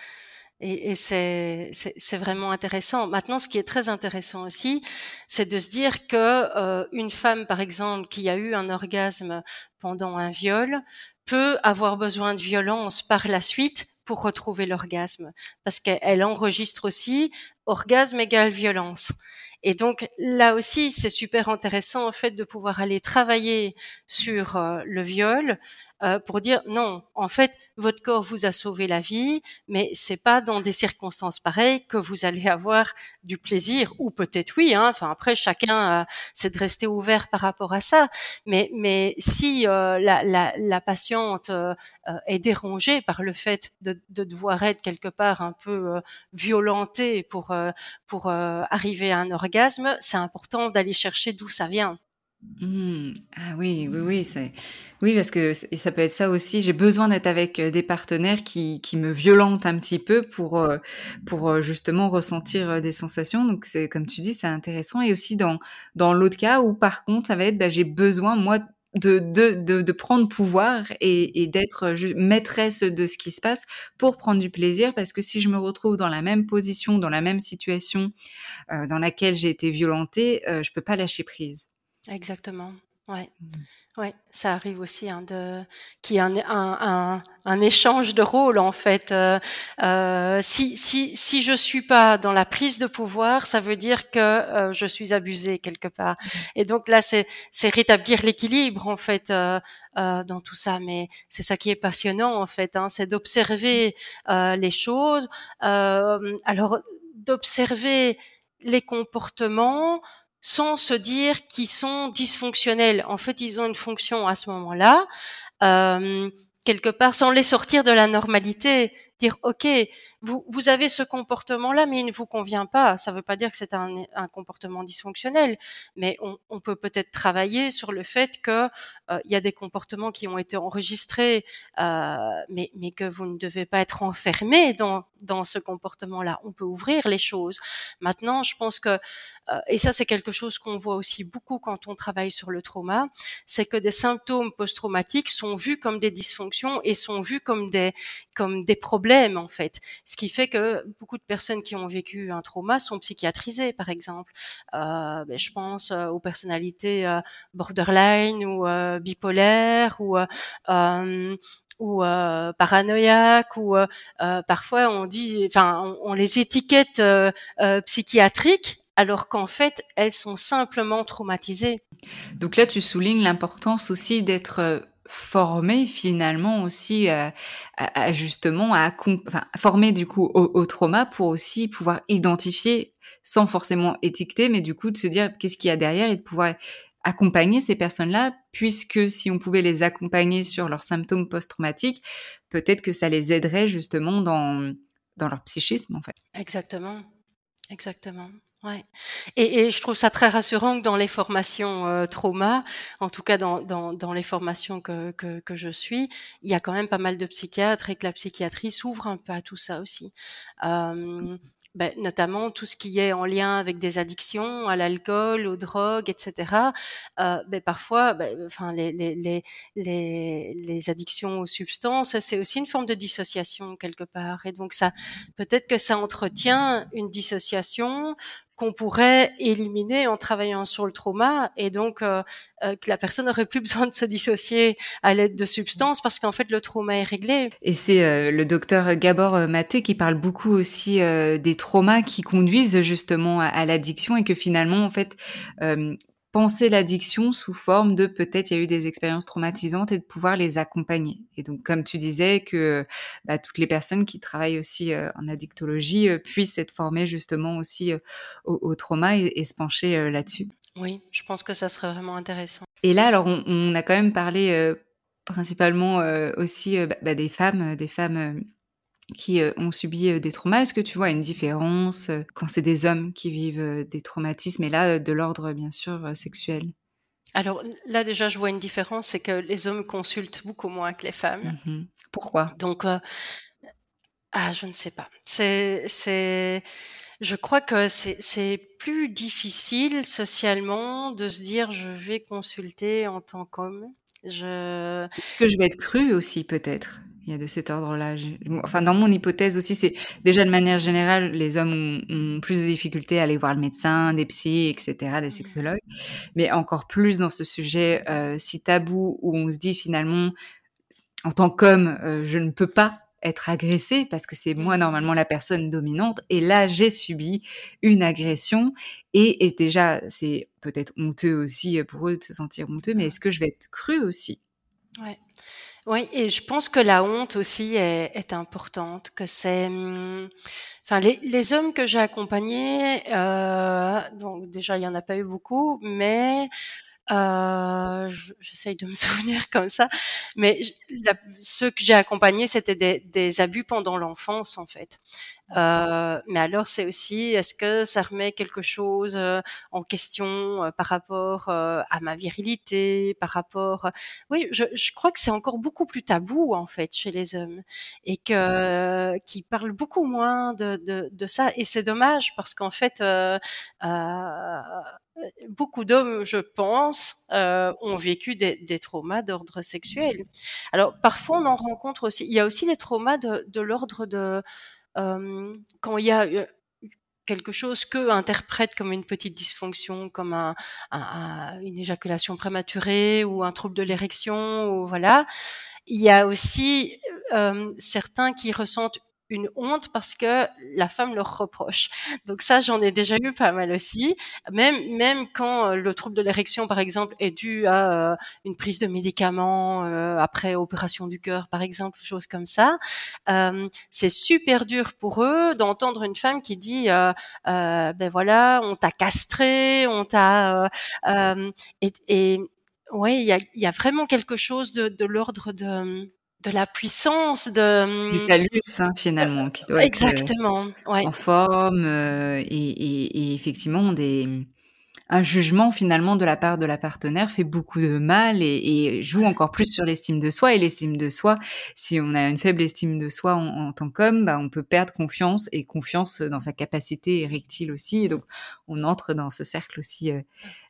Et, c'est vraiment intéressant. Maintenant, ce qui est très intéressant aussi, c'est de se dire que euh, une femme, par exemple, qui a eu un orgasme pendant un viol, peut avoir besoin de violence par la suite pour retrouver l'orgasme, parce qu'elle enregistre aussi orgasme égale violence. Et donc là aussi, c'est super intéressant en fait de pouvoir aller travailler sur euh, le viol euh, pour dire non, en fait, votre corps vous a sauvé la vie, mais c'est pas dans des circonstances pareilles que vous allez avoir du plaisir, ou peut-être oui. Hein, enfin après, chacun euh, c'est de rester ouvert par rapport à ça. Mais mais si euh, la, la, la, patiente est dérangée par le fait de, de, devoir être quelque part un peu violentée pour pour arriver à un orgasme, c'est important d'aller chercher d'où ça vient. Mmh. Ah oui, oui, oui, c'est oui parce que ça peut être ça aussi. J'ai besoin d'être avec euh, des partenaires qui, qui me violentent un petit peu pour euh, pour euh, justement ressentir des sensations. Donc c'est comme tu dis, c'est intéressant. Et aussi dans dans l'autre cas où par contre ça va être, bah, j'ai besoin moi de, de, de, de, prendre pouvoir et, et d'être maîtresse de ce qui se passe pour prendre du plaisir parce que si je me retrouve dans la même position, dans la même situation dans laquelle j'ai été violentée, je peux pas lâcher prise. Exactement. Ouais, mmh. ouais, ça arrive aussi hein, de qui un, un, un, échange de rôle en fait. Euh, euh, si si si je suis pas dans la prise de pouvoir, ça veut dire que euh, je suis abusée quelque part. Mmh. Et donc là, c'est c'est rétablir l'équilibre en fait euh, euh, dans tout ça. Mais c'est ça qui est passionnant en fait, hein, c'est d'observer euh, les choses. alors d'observer les comportements sans se dire qu'ils sont dysfonctionnels. En fait, ils ont une fonction à ce moment-là, euh, quelque part, sans les sortir de la normalité. Dire, OK, vous, vous avez ce comportement-là, mais il ne vous convient pas. Ça ne veut pas dire que c'est un, un, comportement dysfonctionnel, mais on, on peut peut-être travailler sur le fait que euh, il y a des comportements qui ont été enregistrés, euh, mais, mais que vous ne devez pas être enfermé dans, dans ce comportement-là. On peut ouvrir les choses. Maintenant, je pense que, euh, et ça c'est quelque chose qu'on voit aussi beaucoup quand on travaille sur le trauma, c'est que des symptômes post-traumatiques sont vus comme des dysfonctions et sont vus comme des, comme des problèmes en fait ce qui fait que beaucoup de personnes qui ont vécu un trauma sont psychiatrisées, par exemple. Euh, ben, je pense euh, aux personnalités euh, borderline ou bipolaires ou ou paranoïaques ou parfois on dit, enfin, on les étiquette psychiatriques alors qu'en fait, elles sont simplement traumatisées. Donc là, tu soulignes l'importance aussi d'être former finalement aussi euh, à, justement à former du coup au, trauma pour aussi pouvoir identifier sans forcément étiqueter mais du coup de se dire qu'est-ce qu'il y a derrière et de pouvoir accompagner ces personnes-là puisque si on pouvait les accompagner sur leurs symptômes post-traumatiques peut-être que ça les aiderait justement dans dans leur psychisme en fait. Exactement. Exactement. Ouais. Et, et, je trouve ça très rassurant que dans les formations euh, trauma, en tout cas dans, dans, dans les formations que, que, que, je suis, il y a quand même pas mal de psychiatres et que la psychiatrie s'ouvre un peu à tout ça aussi. Euh, ben, notamment tout ce qui est en lien avec des addictions, à l'alcool, aux drogues, etc. Euh, ben, parfois, ben, enfin, les, les, les, les, addictions aux substances, c'est aussi une forme de dissociation quelque part. Et donc ça, peut-être que ça entretient une dissociation, qu'on pourrait éliminer en travaillant sur le trauma et donc euh, euh, que la personne n'aurait plus besoin de se dissocier à l'aide de substances parce qu'en fait le trauma est réglé. Et c'est euh, le docteur Gabor Maté qui parle beaucoup aussi des traumas qui conduisent justement à, à l'addiction et que finalement en fait penser l'addiction sous forme de peut-être il y a eu des expériences traumatisantes et de pouvoir les accompagner. Et donc, comme tu disais, que bah, toutes les personnes qui travaillent aussi euh, en addictologie euh, puissent être formées justement aussi euh, au, trauma et, se pencher là-dessus. Oui, je pense que ça serait vraiment intéressant. Et là, alors, on, a quand même parlé principalement aussi bah, bah, des femmes, des femmes qui euh, ont subi euh, des traumas. Est-ce que tu vois une différence euh, quand c'est des hommes qui vivent des traumatismes et là de l'ordre bien sûr sexuel? Alors là déjà je vois une différence, c'est que les hommes consultent beaucoup moins que les femmes. Mmh Pourquoi? Donc ah je ne sais pas. C'est c'est je crois que c'est plus difficile socialement de se dire je vais consulter en tant qu'homme. Je... Est-ce que je vais être crue aussi peut-être? Il y a de cet ordre-là. Enfin, dans mon hypothèse aussi, c'est déjà de manière générale, les hommes ont, plus de difficultés à aller voir le médecin, des psys, etc., des mmh. sexologues, mais encore plus dans ce sujet euh, si tabou où on se dit finalement, en tant qu'homme, euh, je ne peux pas être agressée parce que c'est moi normalement la personne dominante et là j'ai subi une agression et, et déjà c'est peut-être honteux aussi pour eux de se sentir honteux mais est-ce que je vais être crue aussi? Ouais. Oui, et je pense que la honte aussi est, est importante, que c'est, hum, enfin, les, les hommes que j'ai accompagnés, euh, donc déjà il y en a pas eu beaucoup, mais euh, j'essaye de me souvenir comme ça, mais ceux que j'ai accompagnés, c'était des, abus pendant l'enfance en fait. Euh, mais alors c'est aussi, est-ce que ça remet quelque chose euh, en question euh, par rapport euh, à ma virilité, par rapport, oui, je, crois que c'est encore beaucoup plus tabou en fait chez les hommes et que qui parlent beaucoup moins de, de, de ça et c'est dommage parce qu'en fait beaucoup d'hommes, je pense, euh, ont vécu des, des traumas d'ordre sexuel. Alors parfois on en rencontre aussi. Il y a aussi des traumas de, de l'ordre de euh, quand il y a euh, quelque chose que interprète comme une petite dysfonction, comme un, un, une éjaculation prématurée ou un trouble de l'érection, ou voilà. Il y a aussi euh, certains qui ressentent une honte parce que la femme leur reproche. Donc ça, j'en ai déjà eu pas mal aussi. Même même quand euh, le trouble de l'érection, par exemple, est dû à euh, une prise de médicaments euh, après opération du cœur, par exemple, choses comme ça, c'est super dur pour eux d'entendre une femme qui dit ben voilà, on t'a castré, on t'a et, et ouais, il y a, y a vraiment quelque chose de, de l'ordre de de la puissance de du phallus hein, finalement qui doit exactement être ouais. en forme euh, et, et, et, effectivement des un jugement finalement de la part de la partenaire fait beaucoup de mal et, et joue encore plus sur l'estime de soi. Et l'estime de soi si on a une faible estime de soi en, en tant qu'homme bah, on peut perdre confiance et confiance dans sa capacité érectile aussi. Et donc on entre dans ce cercle aussi euh,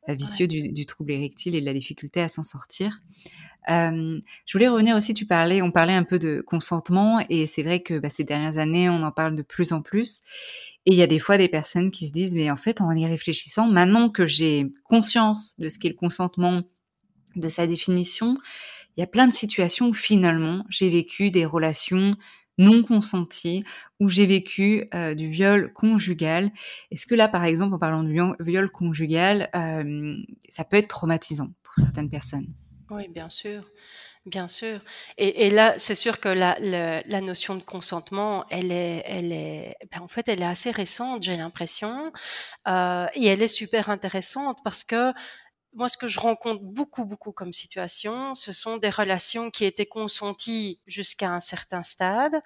vicieux du, du trouble érectile et de la difficulté à s'en sortir. Euh, je voulais revenir aussi, tu parlais, on parlait un peu de consentement et c'est vrai que bah, ces dernières années, on en parle de plus en plus. Et il y a des fois des personnes qui se disent, mais en fait, en y réfléchissant, maintenant que j'ai conscience de ce qu'est le consentement, de sa définition, il y a plein de situations où finalement j'ai vécu des relations non consenties, où j'ai vécu euh, du viol conjugal. Est-ce que là, par exemple, en parlant du viol conjugal, euh, ça peut être traumatisant pour certaines personnes? Oui, bien sûr, bien sûr. Et, et là, c'est sûr que la, la, la, notion de consentement, elle est, elle est, ben en fait, elle est assez récente, j'ai l'impression, euh, et elle est super intéressante parce que moi, ce que je rencontre beaucoup, beaucoup comme situation, ce sont des relations qui étaient consenties jusqu'à un certain stade,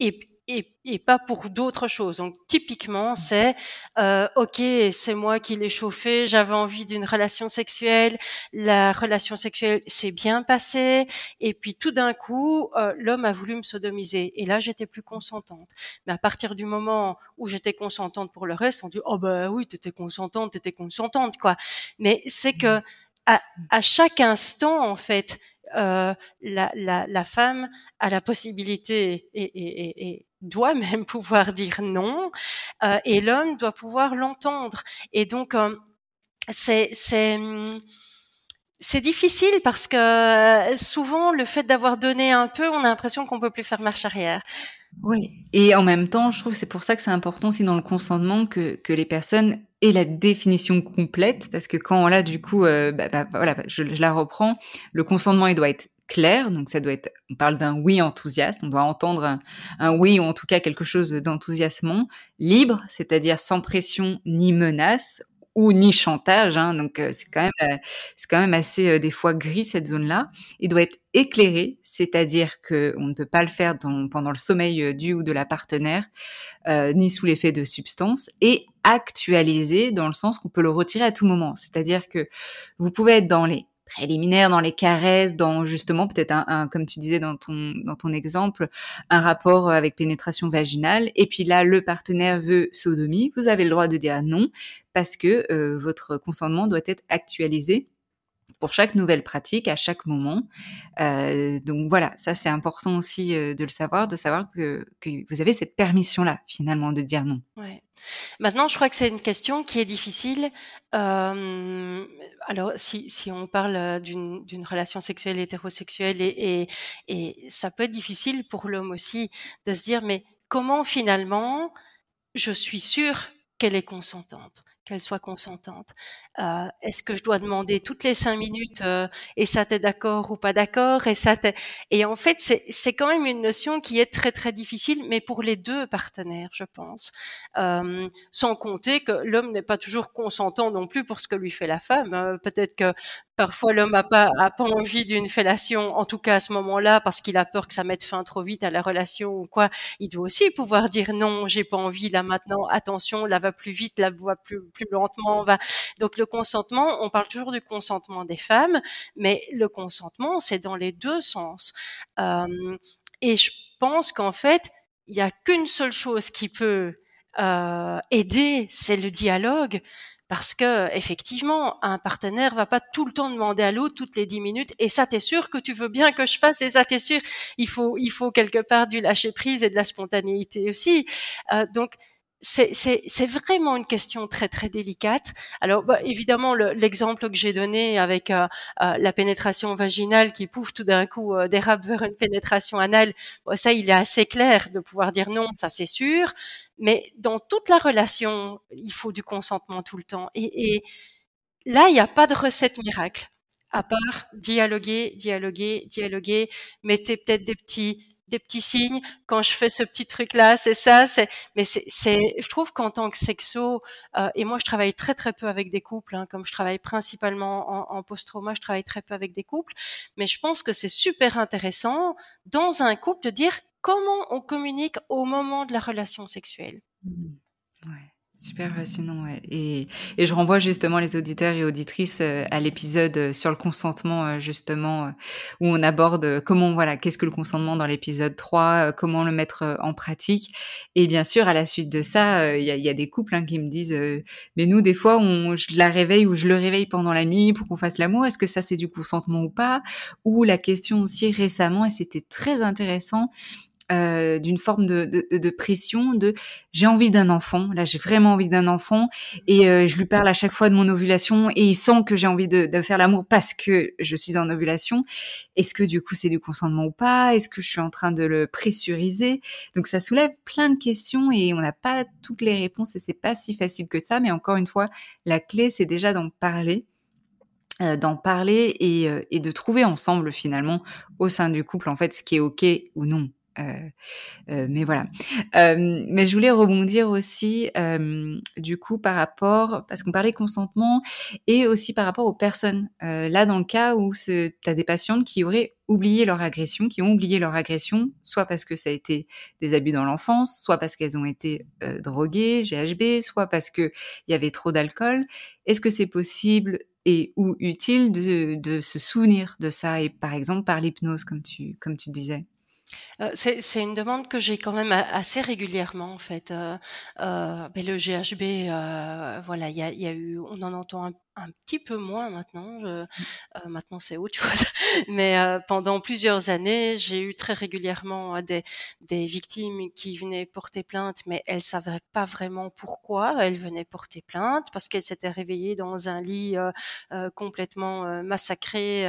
et et, et, pas pour d'autres choses. Donc typiquement, c'est euh, ok, c'est moi qui l'ai chauffé, j'avais envie d'une relation sexuelle, la relation sexuelle s'est bien passée, et puis tout d'un coup, euh, l'homme a voulu me sodomiser, et là j'étais plus consentante. Mais à partir du moment où j'étais consentante pour le reste, on dit oh bah oui, t'étais consentante, t'étais consentante quoi. Mais c'est que à, à chaque instant en fait, euh, la, la, la, femme a la possibilité et, et, et, doit même pouvoir dire non, euh, et l'homme doit pouvoir l'entendre. Et donc, euh, c'est c'est c'est difficile parce que euh, souvent le fait d'avoir donné un peu, on a l'impression qu'on peut plus faire marche arrière. Oui. Et en même temps, je trouve c'est pour ça que c'est important aussi dans le consentement que, que les personnes aient la définition complète, parce que quand on l'a du coup, euh, bah, bah, voilà, je, je, la reprends, le consentement il doit être clair, donc ça doit être, on parle d'un oui enthousiaste, on doit entendre un, oui ou en tout cas quelque chose d'enthousiasmant, libre, c'est-à-dire sans pression ni menace, ou ni chantage. Hein, donc euh, c'est quand même euh, c'est quand même assez euh, des fois gris cette zone-là. Il doit être éclairé, c'est-à-dire que on ne peut pas le faire pendant le sommeil du ou de la partenaire, ni sous l'effet de substances, et actualisé dans le sens qu'on peut le retirer à tout moment. C'est-à-dire que vous pouvez être dans les préliminaires, dans les caresses, dans justement peut-être un, un, comme tu disais dans ton dans ton exemple, un rapport avec pénétration vaginale. Et puis là, le partenaire veut sodomie, vous avez le droit de dire non parce que euh, votre consentement doit être actualisé pour chaque nouvelle pratique à chaque moment. Euh, donc voilà, ça c'est important aussi euh, de le savoir, de savoir que, vous avez cette permission-là finalement de dire non. Ouais. Maintenant, je crois que c'est une question qui est difficile. Euh, alors, si, on parle d'une relation sexuelle hétérosexuelle, et, et ça peut être difficile pour l'homme aussi de se dire, mais comment finalement je suis sûre qu'elle est consentante? Qu'elle soit consentante. Euh, Est-ce que je dois demander toutes les cinq minutes euh, et ça t'es d'accord ou pas d'accord et ça et en fait c'est quand même une notion qui est très très difficile, mais pour les deux partenaires, je pense. Euh, sans compter que l'homme n'est pas toujours consentant non plus pour ce que lui fait la femme. Euh, peut-être que Parfois, l'homme a pas, a pas envie d'une fellation, en tout cas à ce moment-là, parce qu'il a peur que ça mette fin trop vite à la relation ou quoi. Il doit aussi pouvoir dire non, j'ai pas envie là maintenant. Attention, là va plus vite, là va plus plus lentement. Va. Donc le consentement, on parle toujours du consentement des femmes, mais le consentement, c'est dans les deux sens. Euh, et je pense qu'en fait, il y a qu'une seule chose qui peut euh, aider, c'est le dialogue parce que effectivement, un partenaire va pas tout le temps demander à l'autre toutes les dix minutes. Et ça, t'es sûr que tu veux bien que je fasse Et ça, t'es sûr Il faut, il faut quelque part du lâcher prise et de la spontanéité aussi. Euh, donc, c'est vraiment une question très très délicate. Alors bah, évidemment l'exemple que j'ai donné avec euh, euh, la pénétration vaginale qui pouf tout d'un coup euh, dérape vers une pénétration anale, ça il est assez clair de pouvoir dire non, ça c'est sûr. Mais dans toute la relation, il faut du consentement tout le temps. Et, et là, il n'y a pas de recette miracle à part dialoguer, dialoguer, dialoguer. Mettez peut-être des petits des petits signes quand je fais ce petit truc là c'est ça c'est mais c'est je trouve qu'en tant que sexo euh, et moi je travaille très très peu avec des couples hein, comme je travaille principalement en, en post-trauma je travaille très peu avec des couples mais je pense que c'est super intéressant dans un couple de dire comment on communique au moment de la relation sexuelle mmh. Super fascinant, ouais. Et, et, je renvoie justement les auditeurs et auditrices euh, à l'épisode euh, sur le consentement, euh, justement, où on aborde comment, voilà, qu'est-ce que le consentement dans l'épisode 3, comment le mettre en pratique. Et bien sûr, à la suite de ça, il y, a, y, a, des couples hein, qui me disent, mais nous, des fois, on, je la réveille ou je le réveille pendant la nuit pour qu'on fasse l'amour. Est-ce que ça, c'est du consentement ou pas? Ou la question aussi récemment, et c'était très intéressant, euh, d'une forme de, pression de j'ai envie d'un enfant là j'ai vraiment envie d'un enfant et euh, je lui parle à chaque fois de mon ovulation et il sent que j'ai envie de, faire l'amour parce que je suis en ovulation. Est-ce que du coup c'est du consentement ou pas? Est-ce que je suis en train de le pressuriser? Donc ça soulève plein de questions et on n'a pas toutes les réponses et c'est pas si facile que ça. Mais encore une fois la clé c'est déjà d'en parler euh, d'en parler et, de trouver ensemble finalement au sein du couple en fait ce qui est ok ou non mais voilà. Euh, mais je voulais rebondir aussi, du coup, par rapport, parce qu'on parlait consentement, et aussi par rapport aux personnes. là, dans le cas où tu as des patientes qui auraient oublié leur agression, qui ont oublié leur agression, soit parce que ça a été des abus dans l'enfance, soit parce qu'elles ont été droguées, GHB, soit parce qu'il y avait trop d'alcool. Est-ce que c'est possible et ou utile de, de, se souvenir de ça, et par exemple par l'hypnose, comme tu, comme tu disais? Euh, c'est une demande que j'ai quand même assez régulièrement en fait. Euh, euh, ben, le GHB, voilà, il y a, y a, eu, on en entend un, un petit peu moins maintenant. Je, mmh. euh, maintenant, c'est autre chose. Mais euh, pendant plusieurs années, j'ai eu très régulièrement euh, des, des victimes qui venaient porter plainte, mais elles savaient pas vraiment pourquoi elles venaient porter plainte, parce qu'elles s'étaient réveillées dans un lit complètement massacré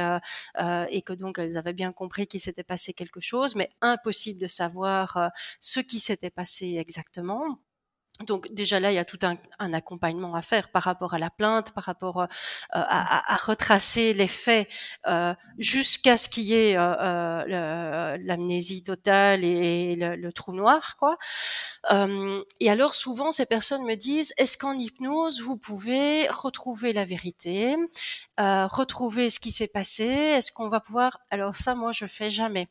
et que donc elles avaient bien compris qu'il s'était passé quelque chose, mais impossible de savoir ce qui s'était passé exactement. Donc déjà là, il y a tout un, un, accompagnement à faire par rapport à la plainte, par rapport euh, à, à, retracer les faits euh, jusqu'à ce qu'il y ait euh, euh l'amnésie totale et, le, le, trou noir, quoi. Euh, et alors souvent, ces personnes me disent est-ce qu'en hypnose vous pouvez retrouver la vérité, euh, retrouver ce qui s'est passé? Est-ce qu'on va pouvoir Alors ça, moi, je fais jamais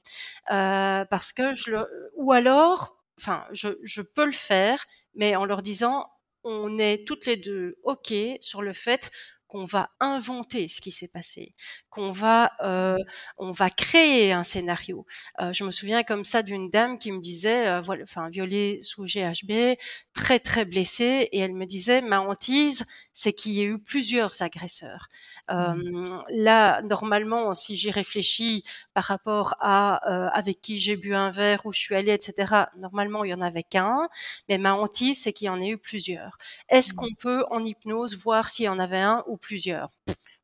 parce que je le ou alors enfin, je, je peux le faire, mais en leur disant, on est toutes les deux OK sur le fait qu'on va inventer ce qui s'est passé, qu'on va, euh, on va créer un scénario. Euh, je me souviens comme ça d'une dame qui me disait, euh, voilà, enfin violée sous GHB, très très blessée, et elle me disait, ma hantise, c'est qu'il y ait eu plusieurs agresseurs. Mmh. Là, normalement, si j'y réfléchis par rapport à avec qui j'ai bu un verre, où je suis allée, etc. Normalement, il y en avait qu'un, mais ma hantise, c'est qu'il y en ait eu plusieurs. Est-ce mmh. qu'on peut en hypnose voir s'il y en avait un ou plusieurs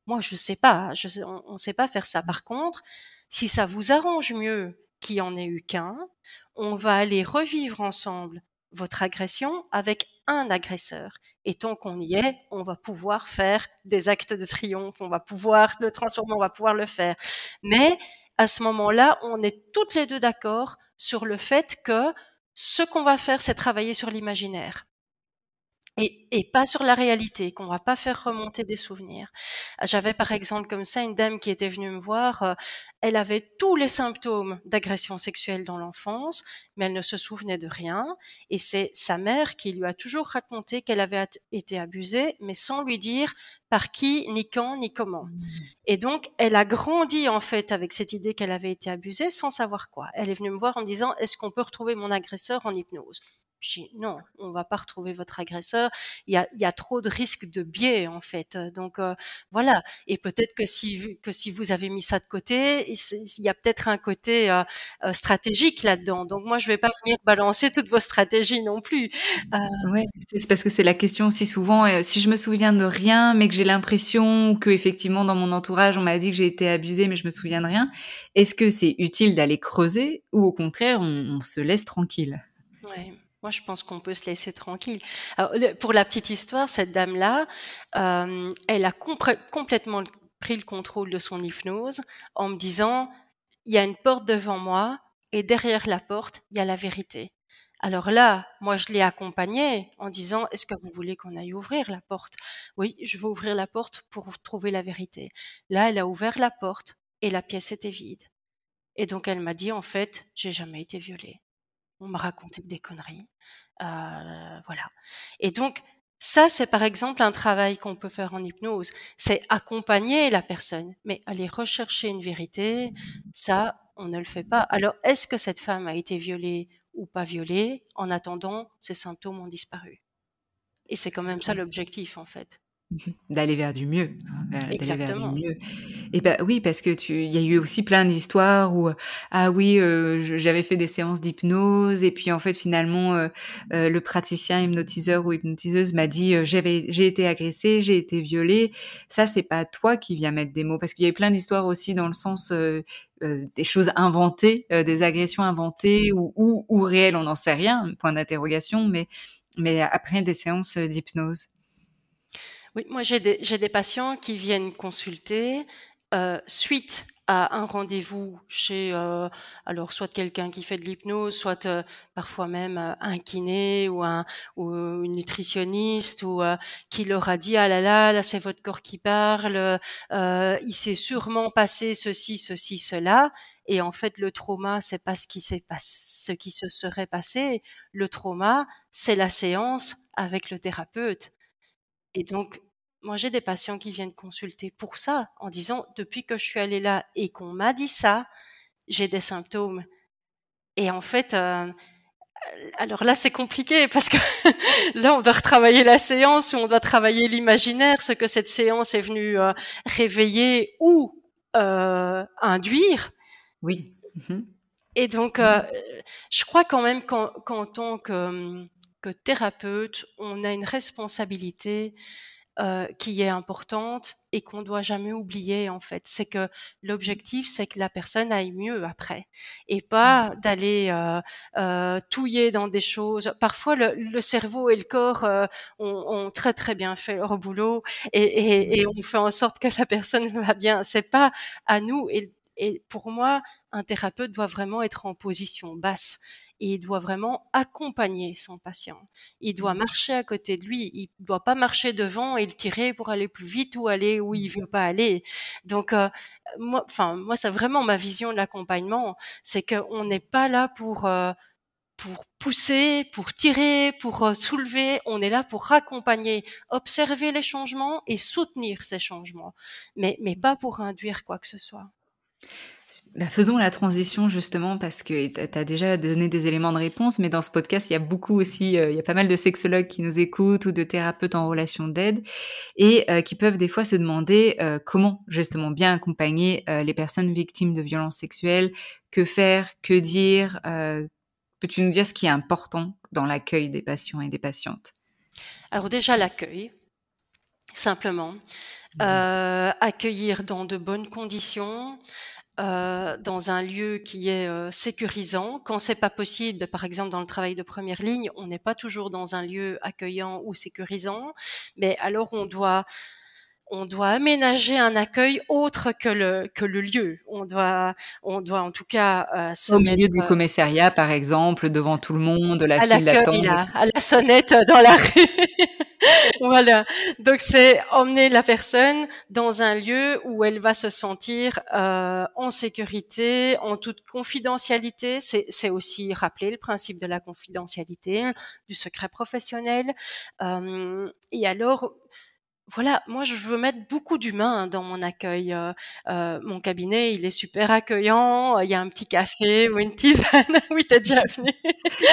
Moi, je sais pas. on ne sait pas faire ça. Par contre, si ça vous arrange mieux qu'il y en ait eu qu'un, on va aller revivre ensemble votre agression avec un agresseur. Et tant qu'on y est, on va pouvoir faire des actes de triomphe, on va pouvoir le transformer, on va pouvoir le faire. Mais à ce moment-là, on est toutes les deux d'accord sur le fait que ce qu'on va faire, c'est travailler sur l'imaginaire et, pas sur la réalité, qu'on va pas faire remonter des souvenirs. J'avais par exemple comme ça une dame qui était venue me voir, euh, elle avait tous les symptômes d'agression sexuelle dans l'enfance, mais elle ne se souvenait de rien, et c'est sa mère qui lui a toujours raconté qu'elle avait été abusée, mais sans lui dire par qui, ni quand, ni comment. Mmh. Et donc, elle a grandi en fait avec cette idée qu'elle avait été abusée sans savoir quoi. Elle est venue me voir en me disant, est-ce qu'on peut retrouver mon agresseur en hypnose? Je non, on va pas retrouver votre agresseur. Il y a, il y a trop de risques de biais en fait. Donc euh, voilà. Et peut-être que si que si vous avez mis ça de côté, il y a peut-être un côté euh, euh, stratégique là-dedans. Donc moi je vais pas venir balancer toutes vos stratégies non plus. Ouais, c'est parce que c'est la question aussi souvent. si je me souviens de rien, mais que j'ai l'impression que effectivement dans mon entourage on m'a dit que j'ai été abusée, mais je me souviens de rien, est-ce que c'est utile d'aller creuser ou au contraire on, on se laisse tranquille? Ouais. Moi, je pense qu'on peut se laisser tranquille. Pour la petite histoire, cette dame-là, euh, elle a complètement pris le contrôle de son hypnose en me disant, il y a une porte devant moi et derrière la porte, il y a la vérité. Alors là, moi, je l'ai accompagnée en disant, est-ce que vous voulez qu'on aille ouvrir la porte? Oui, je veux ouvrir la porte pour trouver la vérité. Là, elle a ouvert la porte et la pièce était vide. Et donc, elle m'a dit, en fait, j'ai jamais été violée on m'a raconté des conneries. Euh, voilà. Et donc, ça, c'est par exemple un travail qu'on peut faire en hypnose. C'est accompagner la personne, mais aller rechercher une vérité, ça, on ne le fait pas. Alors, est-ce que cette femme a été violée ou pas violée? En attendant, ses symptômes ont disparu. Et c'est quand même ça l'objectif, en fait. D'aller vers du mieux, hein, d'aller vers du mieux. Et ben oui, parce que tu, il y a eu aussi plein d'histoires où ah oui, euh, j'avais fait des séances d'hypnose et puis en fait finalement euh, euh, le praticien hypnotiseur ou hypnotiseuse m'a dit j'avais, j'ai été agressée, j'ai été violée. Ça c'est pas toi qui viens mettre des mots parce qu'il y a eu plein d'histoires aussi dans le sens des choses inventées, des agressions inventées ou, ou, ou réelles, on n'en sait rien, point d'interrogation, mais mais après des séances d'hypnose. Oui, moi j'ai des, des, patients qui viennent consulter euh, suite à un rendez-vous chez euh, alors soit quelqu'un qui fait de l'hypnose, soit euh, parfois même euh, un kiné ou un ou une nutritionniste ou euh, qui leur a dit ah là là là c'est votre corps qui parle, il s'est sûrement passé ceci ceci cela et en fait le trauma c'est pas ce qui s'est ce qui se serait passé, le trauma c'est la séance avec le thérapeute. Et donc, moi, j'ai des patients qui viennent consulter pour ça, en disant, depuis que je suis allée là et qu'on m'a dit ça, j'ai des symptômes. Et en fait, euh, alors là, c'est compliqué parce que là, on doit retravailler la séance, ou on doit travailler l'imaginaire, ce que cette séance est venue euh, réveiller ou euh, induire. Oui. Mmh et donc, euh, je crois quand même qu'en tant que que thérapeute, on a une responsabilité euh, qui est importante et qu'on doit jamais oublier en fait. C'est que l'objectif, c'est que la personne aille mieux après et pas mmh. d'aller euh, euh, touiller dans des choses. Parfois, le, le cerveau et le corps euh, ont, ont, très très bien fait leur boulot et, et, et, on fait en sorte que la personne va bien. C'est pas à nous. Et, et pour moi, un thérapeute doit vraiment être en position basse il doit vraiment accompagner son patient. Il doit mmh. marcher à côté de lui. Il doit pas marcher devant et le tirer pour aller plus vite ou aller où il veut pas aller. Donc, euh, moi, enfin, moi, c'est vraiment ma vision de l'accompagnement. C'est qu'on n'est pas là pour, euh, pour pousser, pour tirer, pour euh, soulever. On est là pour accompagner, observer les changements et soutenir ces changements, mais, mais pas pour induire quoi que ce soit. Bah, faisons la transition justement parce que tu as déjà donné des éléments de réponse, mais dans ce podcast, il y a beaucoup aussi, euh, il y a pas mal de sexologues qui nous écoutent ou de thérapeutes en relation d'aide et euh, qui peuvent des fois se demander euh, comment justement bien accompagner les personnes victimes de violences sexuelles, que faire, que dire. Peux-tu nous dire ce qui est important dans l'accueil des patients et des patientes? Alors déjà l'accueil, simplement. Mmh. accueillir dans de bonnes conditions, euh, dans un lieu qui est euh, sécurisant. Quand c'est pas possible, par exemple dans le travail de première ligne, on n'est pas toujours dans un lieu accueillant ou sécurisant, mais alors on doit on doit aménager un accueil autre que le que le lieu. On doit on doit en tout cas euh, se au milieu du commissariat par exemple devant tout le monde, la file d'attente, à la sonnette dans la rue. voilà. Donc c'est emmener la personne dans un lieu où elle va se sentir euh, en sécurité, en toute confidentialité. C'est aussi rappeler le principe de la confidentialité, du secret professionnel. Euh, et alors voilà, moi je veux mettre beaucoup d'humains dans mon accueil. Euh, euh, mon cabinet, il est super accueillant. Il y a un petit café ou une tisane. oui, t'es déjà venu.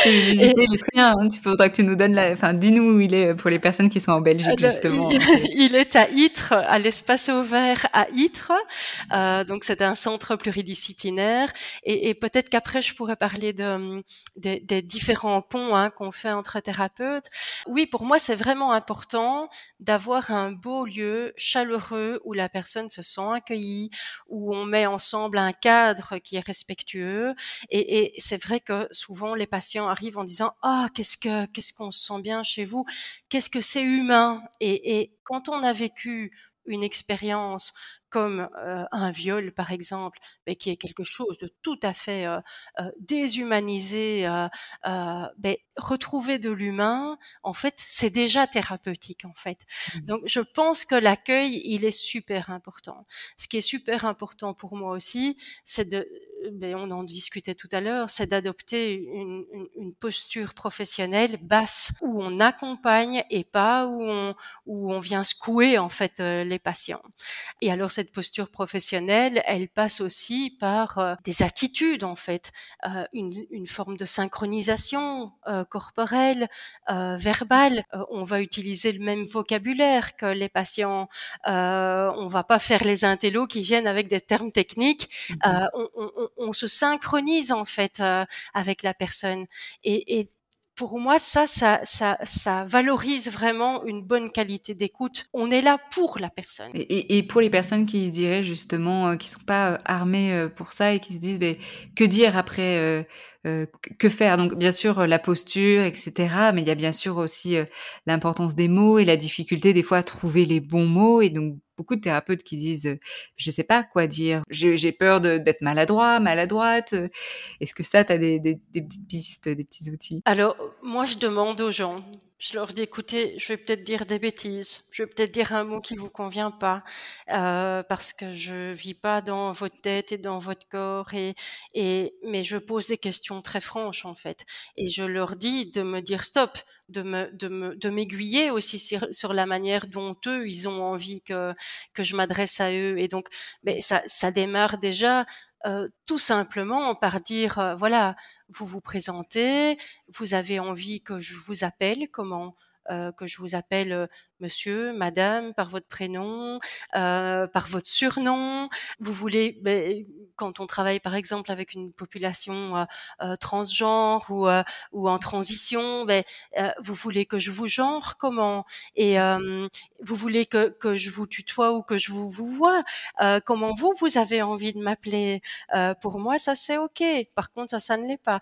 il est très bien. Hein. Tu faudra que tu nous donnes la. Enfin, dis-nous où il est pour les personnes qui sont en Belgique justement. Il, est à Ytre, à l'espace ouvert à Ytre. Euh, donc c'est un centre pluridisciplinaire. Et, et peut-être qu'après je pourrais parler de, des, des différents ponts hein, qu'on fait entre thérapeutes. Oui, pour moi c'est vraiment important d'avoir un un beau lieu chaleureux où la personne se sent accueillie, où on met ensemble un cadre qui est respectueux. Et, c'est vrai que souvent les patients arrivent en disant ah qu'est-ce que qu'est-ce qu'on se sent bien chez vous, qu'est-ce que c'est humain? Et, et quand on a vécu une expérience comme un viol par exemple, mais qui est quelque chose de tout à fait déshumanisé, ben, retrouver de l'humain, en fait, c'est déjà thérapeutique en fait. Mmh. Donc je pense que l'accueil, il est super important. Ce qui est super important pour moi aussi, c'est de ben, on en discutait tout à l'heure, c'est d'adopter une, une, posture professionnelle basse où on accompagne et pas où on, où on vient secouer en fait les patients. Et alors cette posture professionnelle, elle passe aussi par euh, des attitudes en fait, euh, une, une, forme de synchronisation euh, corporelle, verbale. on va utiliser le même vocabulaire que les patients. on va pas faire les intellos qui viennent avec des termes techniques. Mm-hmm. On, on, on, se synchronise en fait avec la personne et, et pour moi, ça, ça, ça, ça valorise vraiment une bonne qualité d'écoute. On est là pour la personne. Et, et, pour les personnes qui se diraient justement, euh, qui sont pas euh, armées euh, pour ça et qui se disent, mais que dire après, euh, euh, que faire? Donc bien sûr la posture, etc. Mais il y a bien sûr aussi l'importance des mots et la difficulté des fois à trouver les bons mots. Et donc beaucoup de thérapeutes qui disent je sais pas quoi dire, j'ai peur d'être maladroit, maladroite. Est-ce que ça, tu as des, des, des, petites pistes, des petits outils? Alors moi je demande aux gens, je leur dis écoutez, je vais peut-être dire des bêtises, je vais peut-être dire un mot qui vous convient pas, euh, parce que je vis pas dans votre tête et dans votre corps, et, et mais je pose des questions très franches en fait, et je leur dis de me dire stop de me de me de m'aiguiller aussi sur, sur, la manière dont eux ils ont envie que que je m'adresse à eux. Et donc mais ça ça démarre déjà euh, tout simplement par dire euh, voilà vous vous présentez vous avez envie que je vous appelle comment euh, que je vous appelle monsieur, madame, par votre prénom, euh, par votre surnom. Vous voulez, ben, quand on travaille par exemple avec une population transgenre ou, ou en transition, ben, vous voulez que je vous genre comment? Et vous voulez que, que je vous tutoie ou que je vous, vous vois? Comment vous, vous avez envie de m'appeler? Pour moi, ça c'est ok. Par contre, ça, ça ne l'est pas.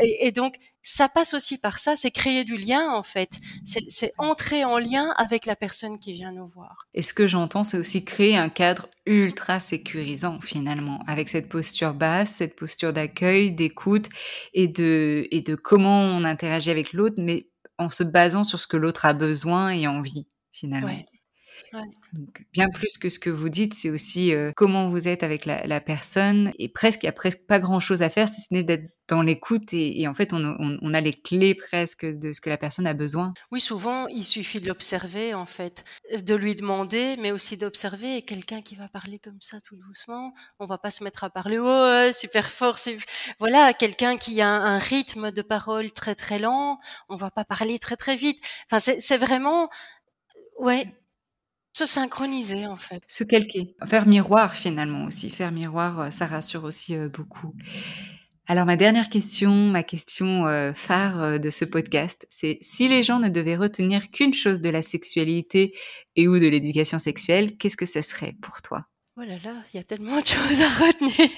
Et, et donc, ça passe aussi par ça, c'est créer du lien en fait, c'est entrer en lien avec la personne qui vient nous voir. Et ce que j'entends, c'est aussi créer un cadre ultra sécurisant finalement, avec cette posture basse, cette posture d'accueil, d'écoute et de, et de comment on interagit avec l'autre, mais en se basant sur ce que l'autre a besoin et envie finalement. Donc, bien plus que ce que vous dites, c'est aussi euh, comment vous êtes avec la, personne. Et presque, il n'y a presque pas grand-chose à faire si ce n'est d'être dans l'écoute. Et, en fait, on, a les clés presque de ce que la personne a besoin. Oui, souvent, il suffit de l'observer, en fait, de lui demander, mais aussi d'observer. Et quelqu'un qui va parler comme ça tout doucement, on va pas se mettre à parler, oh, super fort. Voilà, quelqu'un qui a un, rythme de parole très très lent, on va pas parler très très vite. Enfin, c'est vraiment, ouais, se synchroniser en fait. Se calquer. Faire miroir finalement aussi. Faire miroir, euh, ça rassure aussi euh, beaucoup. Alors ma dernière question, ma question euh, phare de ce podcast, c'est si les gens ne devaient retenir qu'une chose de la sexualité et ou de l'éducation sexuelle, qu'est-ce que ce serait pour toi? Oh là là, il y a tellement de choses à retenir.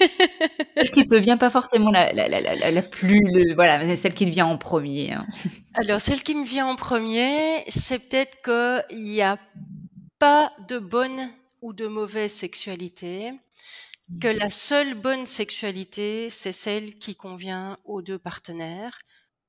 celle qui ne vient pas forcément la, la, la, la plus, voilà, c'est celle qui vient en premier. Hein. Alors celle qui me vient en premier, c'est peut-être qu'il y a pas de bonne ou de mauvaise sexualité, que mmh. la seule bonne sexualité, c'est celle qui convient aux deux partenaires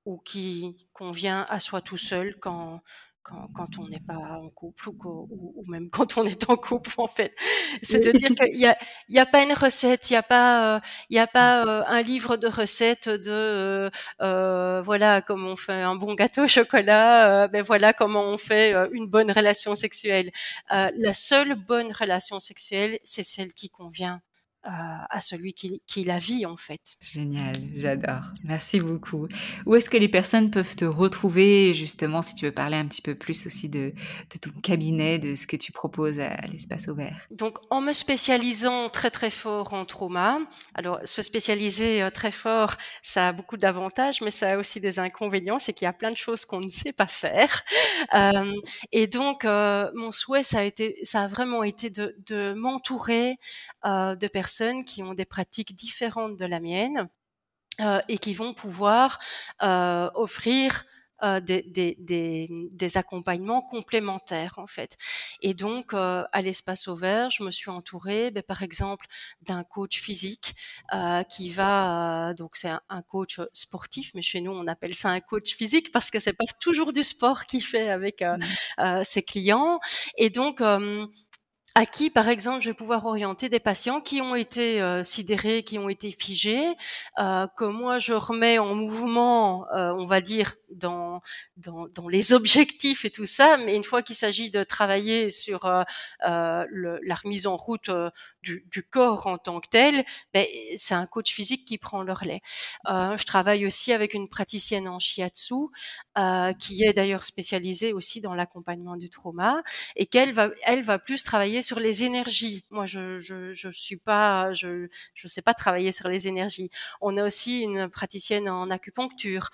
ou qui convient à soi tout seul quand quand, quand on n'est pas en couple ou, ou, même quand on est en couple en fait. C'est de dire qu'il y a, y a pas une recette, il y a pas, euh, il y a pas euh, un livre de recettes de euh, euh, voilà comment on fait un bon gâteau au chocolat, ben voilà comment on fait une bonne relation sexuelle. la seule bonne relation sexuelle, c'est celle qui convient à celui qui, qui, la vit en fait. Génial, j'adore. Merci beaucoup. Où est-ce que les personnes peuvent te retrouver justement si tu veux parler un petit peu plus aussi de, de ton cabinet, de ce que tu proposes à, l'espace ouvert? Donc en me spécialisant très très fort en trauma, alors se spécialiser euh, très fort, ça a beaucoup d'avantages, mais ça a aussi des inconvénients, c'est qu'il y a plein de choses qu'on ne sait pas faire. Euh, et donc euh, mon souhait, ça a été, ça a vraiment été de, de m'entourer euh, de personnes qui ont des pratiques différentes de la mienne euh, et qui vont pouvoir euh, offrir euh, des, des, des, des, accompagnements complémentaires en fait. Et donc euh, à l'espace ouvert, je me suis entourée, ben, par exemple, d'un coach physique euh, qui va donc c'est un, coach sportif, mais chez nous on appelle ça un coach physique parce que c'est pas toujours du sport qu'il fait avec mmh. ses clients. Et donc à qui, par exemple, je vais pouvoir orienter des patients qui ont été euh, sidérés, qui ont été figés, euh, que moi je remets en mouvement, euh, on va dire, dans, les objectifs et tout ça, mais une fois qu'il s'agit de travailler sur euh, euh la remise en route euh, du, corps en tant que tel, ben, c'est un coach physique qui prend le relais. Je travaille aussi avec une praticienne en shiatsu, qui est d'ailleurs spécialisée aussi dans l'accompagnement du trauma, et qu'elle va, elle va plus travailler sur les énergies. Moi, je, je, je suis sais pas travailler sur les énergies. On a aussi une praticienne en acupuncture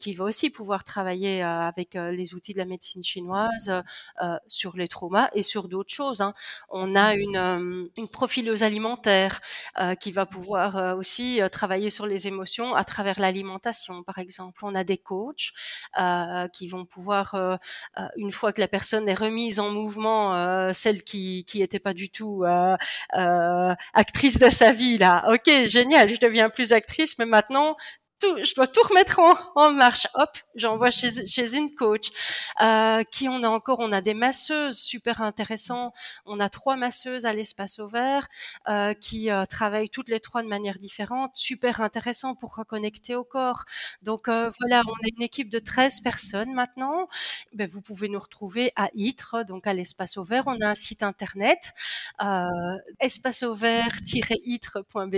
qui va aussi pouvoir travailler euh, avec euh, les outils de la médecine chinoise euh, sur les traumas et sur d'autres choses. Hein. On a une, une profileuse alimentaire qui va pouvoir aussi travailler sur les émotions à travers l'alimentation, par exemple. On a des coachs qui vont pouvoir, une fois que la personne est remise en mouvement, celle qui qui était pas du tout actrice de sa vie là, ok, génial, je deviens plus actrice, mais maintenant je dois tout remettre en, marche. Hop, j'envoie chez, chez une coach. Euh, qui on a encore? On a des masseuses super intéressants. On a trois masseuses à l'espace ouvert euh, qui euh, travaillent toutes les trois de manière différente. Super intéressant pour reconnecter au corps. Donc euh, voilà, on est une équipe de 13 personnes maintenant. Ben, vous pouvez nous retrouver à ITRE, donc à l'espace ouvert. On a un site internet euh, espaceouvert-itre.be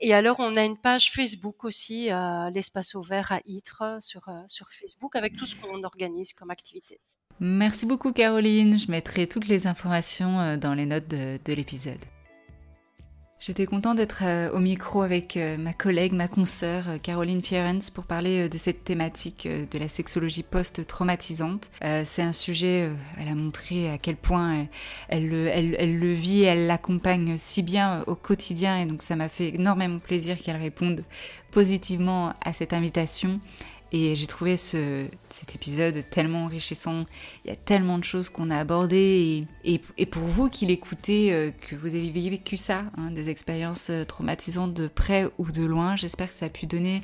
et alors on a une page Facebook aussi l'espace ouvert à Ytre sur, euh, sur Facebook avec tout ce qu'on organise comme activité. Merci beaucoup Caroline, je mettrai toutes les informations euh, dans les notes de l'épisode. J'étais contente d'être euh, au micro avec euh, ma collègue, ma consoeur euh, Caroline Fierens pour parler de cette thématique de la sexologie post-traumatisante. C'est un sujet, elle a montré à quel point elle, elle, elle, le vit, elle l'accompagne si bien au quotidien et donc ça m'a fait énormément plaisir qu'elle réponde positivement à cette invitation. Et j'ai trouvé ce, cet épisode tellement enrichissant. Il y a tellement de choses qu'on a abordées. Et, et, pour vous qui l'écoutez, euh, que vous avez vécu ça, hein, des expériences euh, traumatisantes de près ou de loin, j'espère que ça a pu donner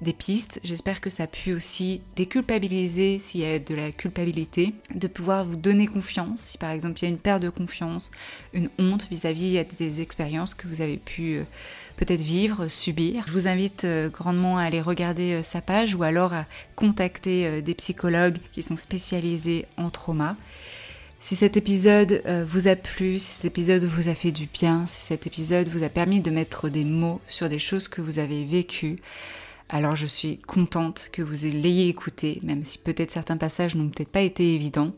des pistes. J'espère que ça a pu aussi déculpabiliser s'il y a de la culpabilité, de pouvoir vous donner confiance si par exemple il y a une perte de confiance, une honte vis-à-vis des expériences que vous avez pu euh, peut-être vivre, subir. Je vous invite euh, grandement à aller regarder euh, sa page ou alors à contacter des psychologues qui sont spécialisés en trauma. Si cet épisode vous a plu, si cet épisode vous a fait du bien, si cet épisode vous a permis de mettre des mots sur des choses que vous avez vécues, alors je suis contente que vous l'ayez écouté, même si peut-être certains passages n'ont peut-être pas été évidents.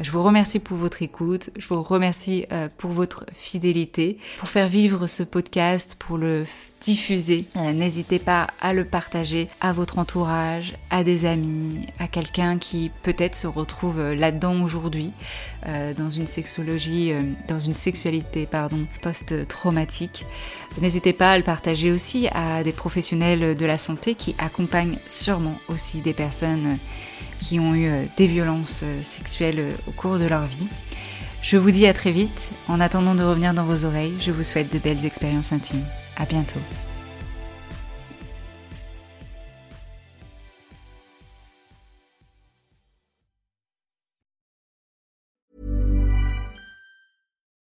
Je vous remercie pour votre écoute, je vous remercie euh, pour votre fidélité, pour faire vivre ce podcast, pour le diffuser. Euh, n'hésitez pas à le partager à votre entourage, à des amis, à quelqu'un qui peut-être se retrouve euh, là-dedans aujourd'hui, dans une sexologie, dans une sexualité pardon, post-traumatique. N'hésitez pas à le partager aussi à des professionnels de la santé qui accompagnent sûrement aussi des personnes qui ont eu euh, des violences euh, sexuelles euh, au cours de leur vie. Je vous dis à très vite. En attendant de revenir dans vos oreilles, je vous souhaite de belles expériences intimes. À bientôt.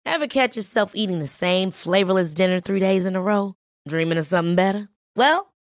Ever catch yourself eating the same flavorless dinner three days in a row? Dreaming of something better? Well,